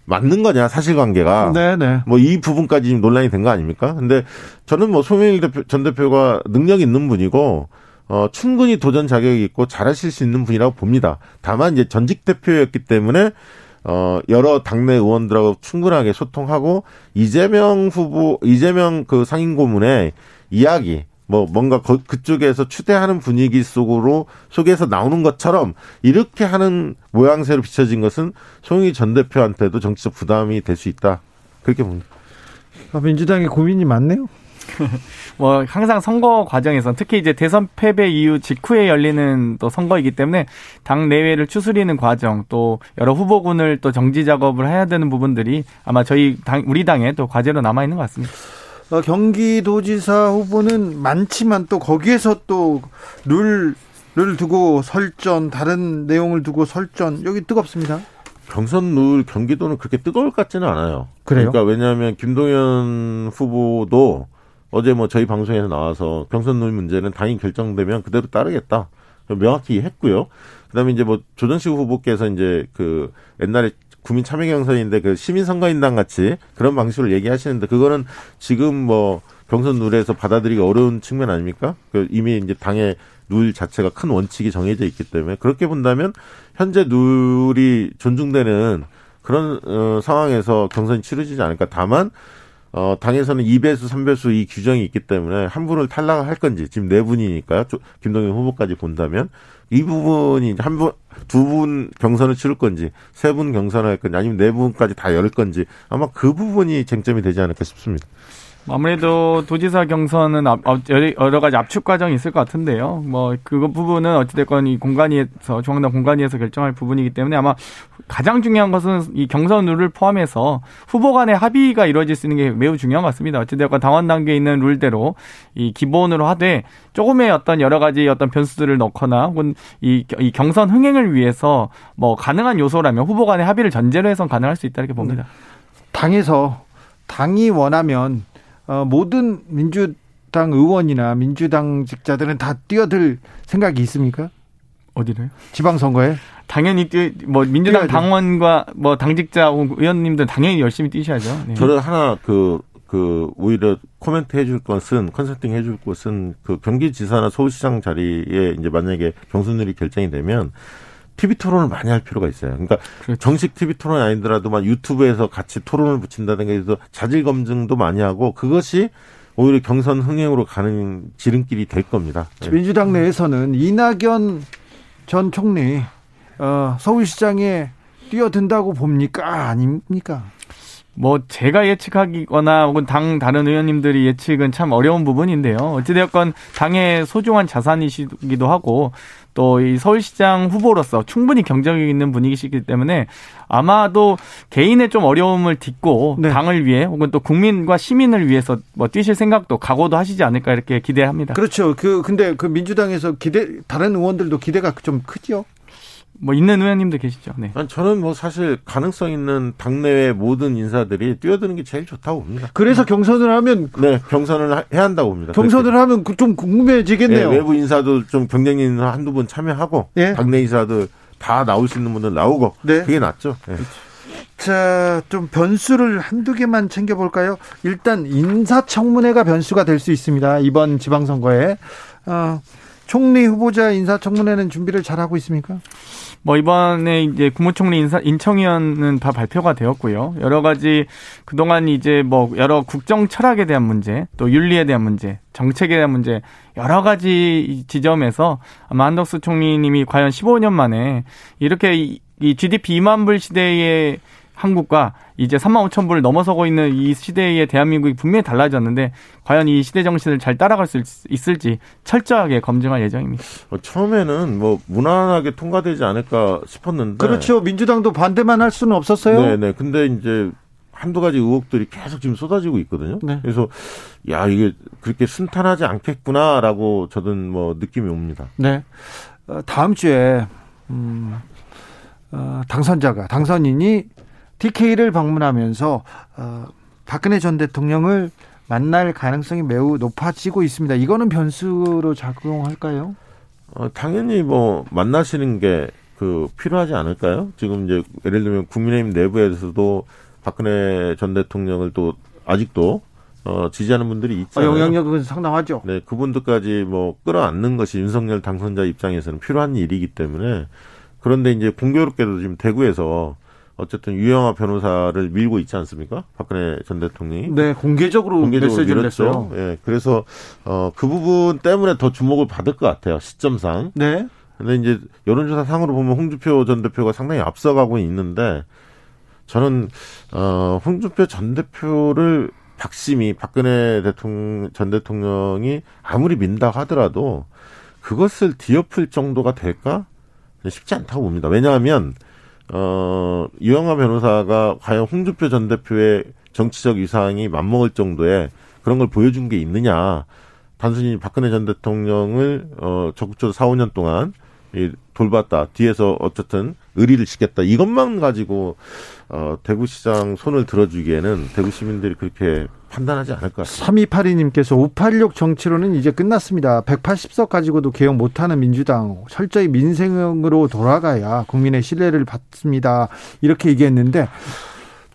맞는 거냐 사실관계가 네네. 뭐 이 부분까지 논란이 된 거 아닙니까? 근데 저는 뭐 송영일 대표, 전 대표가 능력 있는 분이고 어 충분히 도전 자격이 있고 잘하실 수 있는 분이라고 봅니다. 다만 이제 전직 대표였기 때문에 어 여러 당내 의원들하고 충분하게 소통하고 이재명 후보 이재명 그 상임 고문의 이야기 뭐 뭔가 거, 그쪽에서 추대하는 분위기 속으로 속에서 나오는 것처럼 이렇게 하는 모양새로 비춰진 것은 송영희 전 대표한테도 정치적 부담이 될 수 있다 그렇게 봅니다. 아, 민주당에 고민이 많네요. 뭐 항상 선거 과정에서 특히 이제 대선 패배 이후 직후에 열리는 또 선거이기 때문에 당 내외를 추스리는 과정 또 여러 후보군을 또 정지 작업을 해야 되는 부분들이 아마 저희 당 우리 당에 또 과제로 남아 있는 것 같습니다. 어, 경기도지사 후보는 많지만 또 거기에서 또 룰을 두고 설전 다른 내용을 두고 설전 여기 뜨겁습니다. 경선 룰 경기도는 그렇게 뜨거울 것 같지는 않아요. 그래요? 그러니까 왜냐하면 김동연 후보도 어제 뭐 저희 방송에서 나와서 경선 룰 문제는 당이 결정되면 그대로 따르겠다. 명확히 했고요. 그다음에 이제 뭐 조정식 후보께서 이제 그 옛날에 국민 참여 경선인데 그 시민 선거인단 같이 그런 방식으로 얘기하시는데 그거는 지금 뭐 경선 룰에서 받아들이기 어려운 측면 아닙니까? 그 이미 이제 당의 룰 자체가 큰 원칙이 정해져 있기 때문에 그렇게 본다면 현재 룰이 존중되는 그런 어, 상황에서 경선이 치러지지 않을까. 다만 어, 당에서는 2배수, 3배수 이 규정이 있기 때문에 한 분을 탈락할 건지, 지금 네 분이니까요. 김동연 후보까지 본다면, 이 부분이 한 분, 두 분 경선을 치를 건지, 세 분 경선을 할 건지, 아니면 네 분까지 다 열 건지, 아마 그 부분이 쟁점이 되지 않을까 싶습니다. 아무래도 도지사 경선은 여러 가지 압축 과정이 있을 것 같은데요. 뭐 그 부분은 어찌됐건 이 공간위에서 중앙당 공간위에서 결정할 부분이기 때문에 아마 가장 중요한 것은 이 경선 룰을 포함해서 후보 간의 합의가 이루어질 수 있는 게 매우 중요한 것 같습니다. 어찌됐건 당원 단계에 있는 룰대로 이 기본으로 하되 조금의 어떤 여러 가지 어떤 변수들을 넣거나 혹은 이, 이 경선 흥행을 위해서 뭐 가능한 요소라면 후보 간의 합의를 전제로 해서 가능할 수 있다 이렇게 봅니다. 당에서 당이 원하면 어, 모든 민주당 의원이나 민주당 직자들은 다 뛰어들 생각이 있습니까? 어디를? 지방선거에? 당연히 뛰, 뭐 민주당 당원과 뭐 당직자 의원님들 당연히 열심히 뛰셔야죠. 네. 저는 하나 그, 그, 오히려 코멘트 해줄 것은, 컨설팅 해줄 것은 그 경기지사나 서울시장 자리에 이제 만약에 경선률이 결정이 되면 TV 토론을 많이 할 필요가 있어요. 그러니까 그렇죠. 정식 TV 토론이 아니더라도 막 유튜브에서 같이 토론을 붙인다든가 해서 자질 검증도 많이 하고 그것이 오히려 경선 흥행으로 가는 지름길이 될 겁니다. 네. 민주당 내에서는 이낙연 전 총리 어, 서울시장에 뛰어든다고 봅니까 아닙니까? 뭐 제가 예측하기거나 혹은 당 다른 의원님들이 예측은 참 어려운 부분인데요. 어찌되었건 당의 소중한 자산이시기도 하고 또 이 서울시장 후보로서 충분히 경쟁력 있는 분위기시기 때문에 아마도 개인의 좀 어려움을 딛고 네. 당을 위해 혹은 또 국민과 시민을 위해서 뭐 뛰실 생각도 각오도 하시지 않을까 이렇게 기대합니다. 그렇죠. 그 근데 그 민주당에서 기대 다른 의원들도 기대가 좀 크죠. 뭐 있는 의원님도 계시죠. 네. 저는 뭐 사실 가능성 있는 당내외 모든 인사들이 뛰어드는 게 제일 좋다고 봅니다. 그래서 경선을 하면 네 경선을 해야 한다고 봅니다. 경선을 그렇게. 하면 그좀 궁금해지겠네요. 네, 외부 인사도 좀 경쟁 있는 한두 분 참여하고 네. 당내 인사들 다 나올 수 있는 분들 나오고 네. 그게 낫죠. 네. 자, 좀 변수를 한두 개만 챙겨볼까요? 일단 인사청문회가 변수가 될 수 있습니다. 이번 지방선거에. 어, 총리 후보자 인사청문회는 준비를 잘하고 있습니까? 뭐 이번에 이제 국무총리 인사 인청위원은 다 발표가 되었고요. 여러 가지 그동안 이제 뭐 여러 국정 철학에 대한 문제, 또 윤리에 대한 문제, 정책에 대한 문제 여러 가지 지점에서 아마 한덕수 총리님이 과연 15년 만에 이렇게 이 GDP 2만 불 시대에 한국과 이제 3만 5천 불을 넘어서고 있는 이 시대의 대한민국이 분명히 달라졌는데 과연 이 시대 정신을 잘 따라갈 수 있을지 철저하게 검증할 예정입니다. 어, 처음에는 뭐 무난하게 통과되지 않을까 싶었는데 그렇죠. 민주당도 반대만 할 수는 없었어요. 네, 네. 근데 이제 한두 가지 의혹들이 계속 지금 쏟아지고 있거든요. 네. 그래서 야 이게 그렇게 순탄하지 않겠구나라고 저는 뭐 느낌이 옵니다. 네. 어, 다음 주에 음, 어, 당선자가 당선인이 TK를 방문하면서 어, 박근혜 전 대통령을 만날 가능성이 매우 높아지고 있습니다. 이거는 변수로 작용할까요? 어, 당연히 뭐 만나시는 게 그 필요하지 않을까요? 지금 이제 예를 들면 국민의힘 내부에서도 박근혜 전 대통령을 또 아직도 어, 지지하는 분들이 있잖아요. 영향력은 상당하죠. 네, 그분들까지 뭐 끌어안는 것이 윤석열 당선자 입장에서는 필요한 일이기 때문에 그런데 이제 공교롭게도 지금 대구에서 어쨌든 유영아 변호사를 밀고 있지 않습니까? 박근혜 전 대통령이. 네, 공개적으로, 공개적으로 메시지를. 냈어요. 예, 그래서 어, 그 부분 때문에 더 주목을 받을 것 같아요. 시점상. 네. 근데 이제 여론조사 상으로 보면 홍준표 전 대표가 상당히 앞서가고 있는데 저는 어, 홍준표 전 대표를 박심이 박근혜 대통령 전 대통령이 아무리 민다 하더라도 그것을 뒤엎을 정도가 될까? 쉽지 않다고 봅니다. 왜냐하면 어, 유영아 변호사가 과연 홍준표 전 대표의 정치적 위상이 맞먹을 정도의 그런 걸 보여준 게 있느냐. 단순히 박근혜 전 대통령을, 어, 적극적으로 4, 5년 동안 이 돌봤다. 뒤에서 어쨌든 의리를 지켰다. 이것만 가지고, 어, 대구시장 손을 들어주기에는 대구 시민들이 그렇게 판단하지 않을 것 같습니다. 3282님께서 586 정치로는 이제 끝났습니다. 180석 가지고도 개혁 못하는 민주당 철저히 민생으로 돌아가야 국민의 신뢰를 받습니다. 이렇게 얘기했는데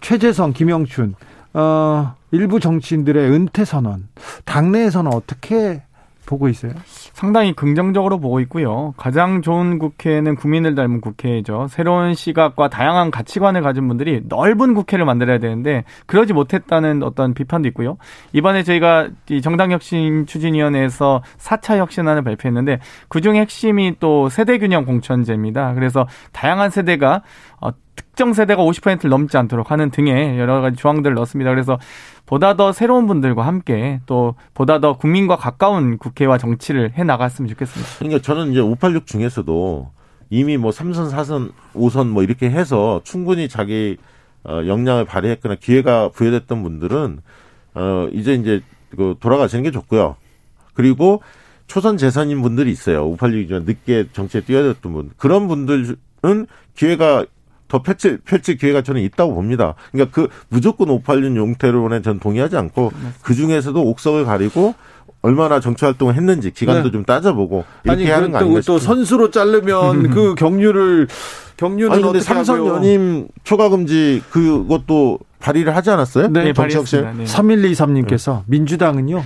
최재성, 김영춘 어, 일부 정치인들의 은퇴 선언 당내에서는 어떻게 보고 있어요? 상당히 긍정적으로 보고 있고요. 가장 좋은 국회는 국민을 닮은 국회죠. 새로운 시각과 다양한 가치관을 가진 분들이 넓은 국회를 만들어야 되는데 그러지 못했다는 어떤 비판도 있고요. 이번에 저희가 정당혁신 추진위원회에서 4차 혁신안을 발표했는데 그중 핵심이 또 세대균형 공천제입니다. 그래서 다양한 세대가 어, 특정 세대가 50%를 넘지 않도록 하는 등의 여러 가지 조항들을 넣었습니다. 그래서 보다 더 새로운 분들과 함께 또 보다 더 국민과 가까운 국회와 정치를 해 나갔으면 좋겠습니다. 그러니까 저는 이제 586 중에서도 이미 뭐 3선, 4선, 5선 뭐 이렇게 해서 충분히 자기 어, 역량을 발휘했거나 기회가 부여됐던 분들은 어, 이제 이제 그 돌아가시는 게 좋고요. 그리고 초선 재선인 분들이 있어요. 586이지만 늦게 정치에 뛰어들었던 분. 그런 분들은 기회가 더 펼칠, 펼칠 기회가 저는 있다고 봅니다. 그러니까 그 무조건 586 용태론에 전 동의하지 않고 그 중에서도 옥석을 가리고 얼마나 정치 활동을 했는지 기간도 네. 좀 따져보고 이렇게 아니, 하는 거 아닌가 또 선수로 자르면 그 경륜을 경륜은 아니 근데 삼선 연임 초과 금지 그것도 발의를 하지 않았어요? 네, 발의했습니다. 네. 3123님께서 네. 민주당은요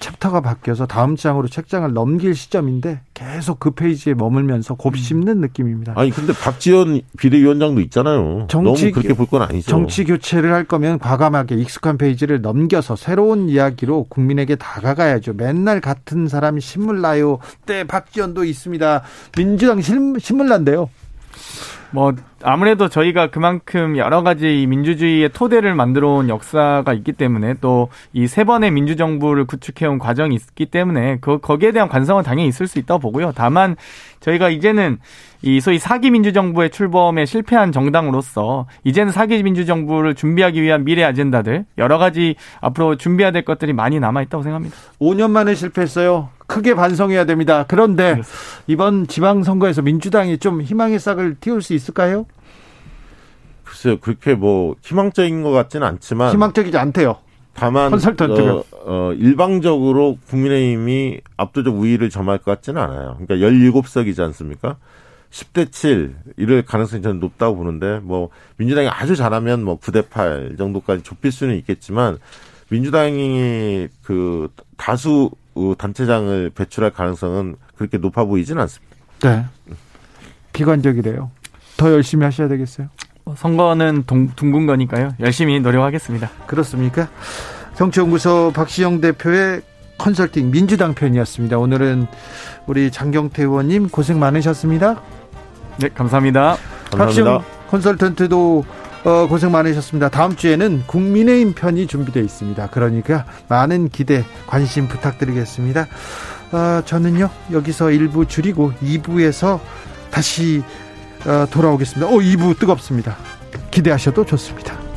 챕터가 바뀌어서 다음 장으로 책장을 넘길 시점인데 계속 그 페이지에 머물면서 곱씹는 음. 느낌입니다. 아니 근데 박지원 비대위원장도 있잖아요. 정치, 너무 그렇게 볼 건 아니죠. 정치 교체를 할 거면 과감하게 익숙한 페이지를 넘겨서 새로운 이야기로 국민에게 다가가야죠. 맨날 같은 사람이 신물 나요. 때 박지원도 있습니다. 민주당 신물 난대요. 뭐 아무래도 저희가 그만큼 여러 가지 민주주의의 토대를 만들어 온 역사가 있기 때문에 또 이 세 번의 민주정부를 구축해 온 과정이 있기 때문에 그 거기에 대한 관성은 당연히 있을 수 있다고 보고요. 다만 저희가 이제는 이 소위 사기 민주정부의 출범에 실패한 정당으로서 이제는 사기 민주정부를 준비하기 위한 미래 아젠다들 여러 가지 앞으로 준비해야 될 것들이 많이 남아 있다고 생각합니다. 5년 만에 실패했어요. 크게 반성해야 됩니다. 그런데. 이번 지방선거에서 민주당이 좀 희망의 싹을 틔울 수 있을까요? 글쎄요, 그렇게 뭐 희망적인 것 같지는 않지만 희망적이지 않대요. 다만 어, 어, 일방적으로 국민의힘이 압도적 우위를 점할 것 같지는 않아요. 그러니까 17석이지 않습니까? 10대 7 이럴 가능성이 저는 높다고 보는데 뭐 민주당이 아주 잘하면 뭐 9대 8 정도까지 좁힐 수는 있겠지만 민주당이 그 다수 단체장을 배출할 가능성은 그렇게 높아 보이지는 않습니다. 네. 비관적이래요. 더 열심히 하셔야 되겠어요. 선거는 동, 둥근 거니까요. 열심히 노력하겠습니다. 그렇습니까? 정치연구소 박시영 대표의 컨설팅 민주당 편이었습니다. 오늘은 우리 장경태 의원님 고생 많으셨습니다. 네, 감사합니다. 박시영 컨설턴트도 어, 고생 많으셨습니다. 다음 주에는 국민의힘 편이 준비되어 있습니다. 그러니까 많은 기대, 관심 부탁드리겠습니다. 어, 저는요, 여기서 1부 줄이고 2부에서 다시 어, 돌아오겠습니다. 오, 2부 뜨겁습니다. 기대하셔도 좋습니다.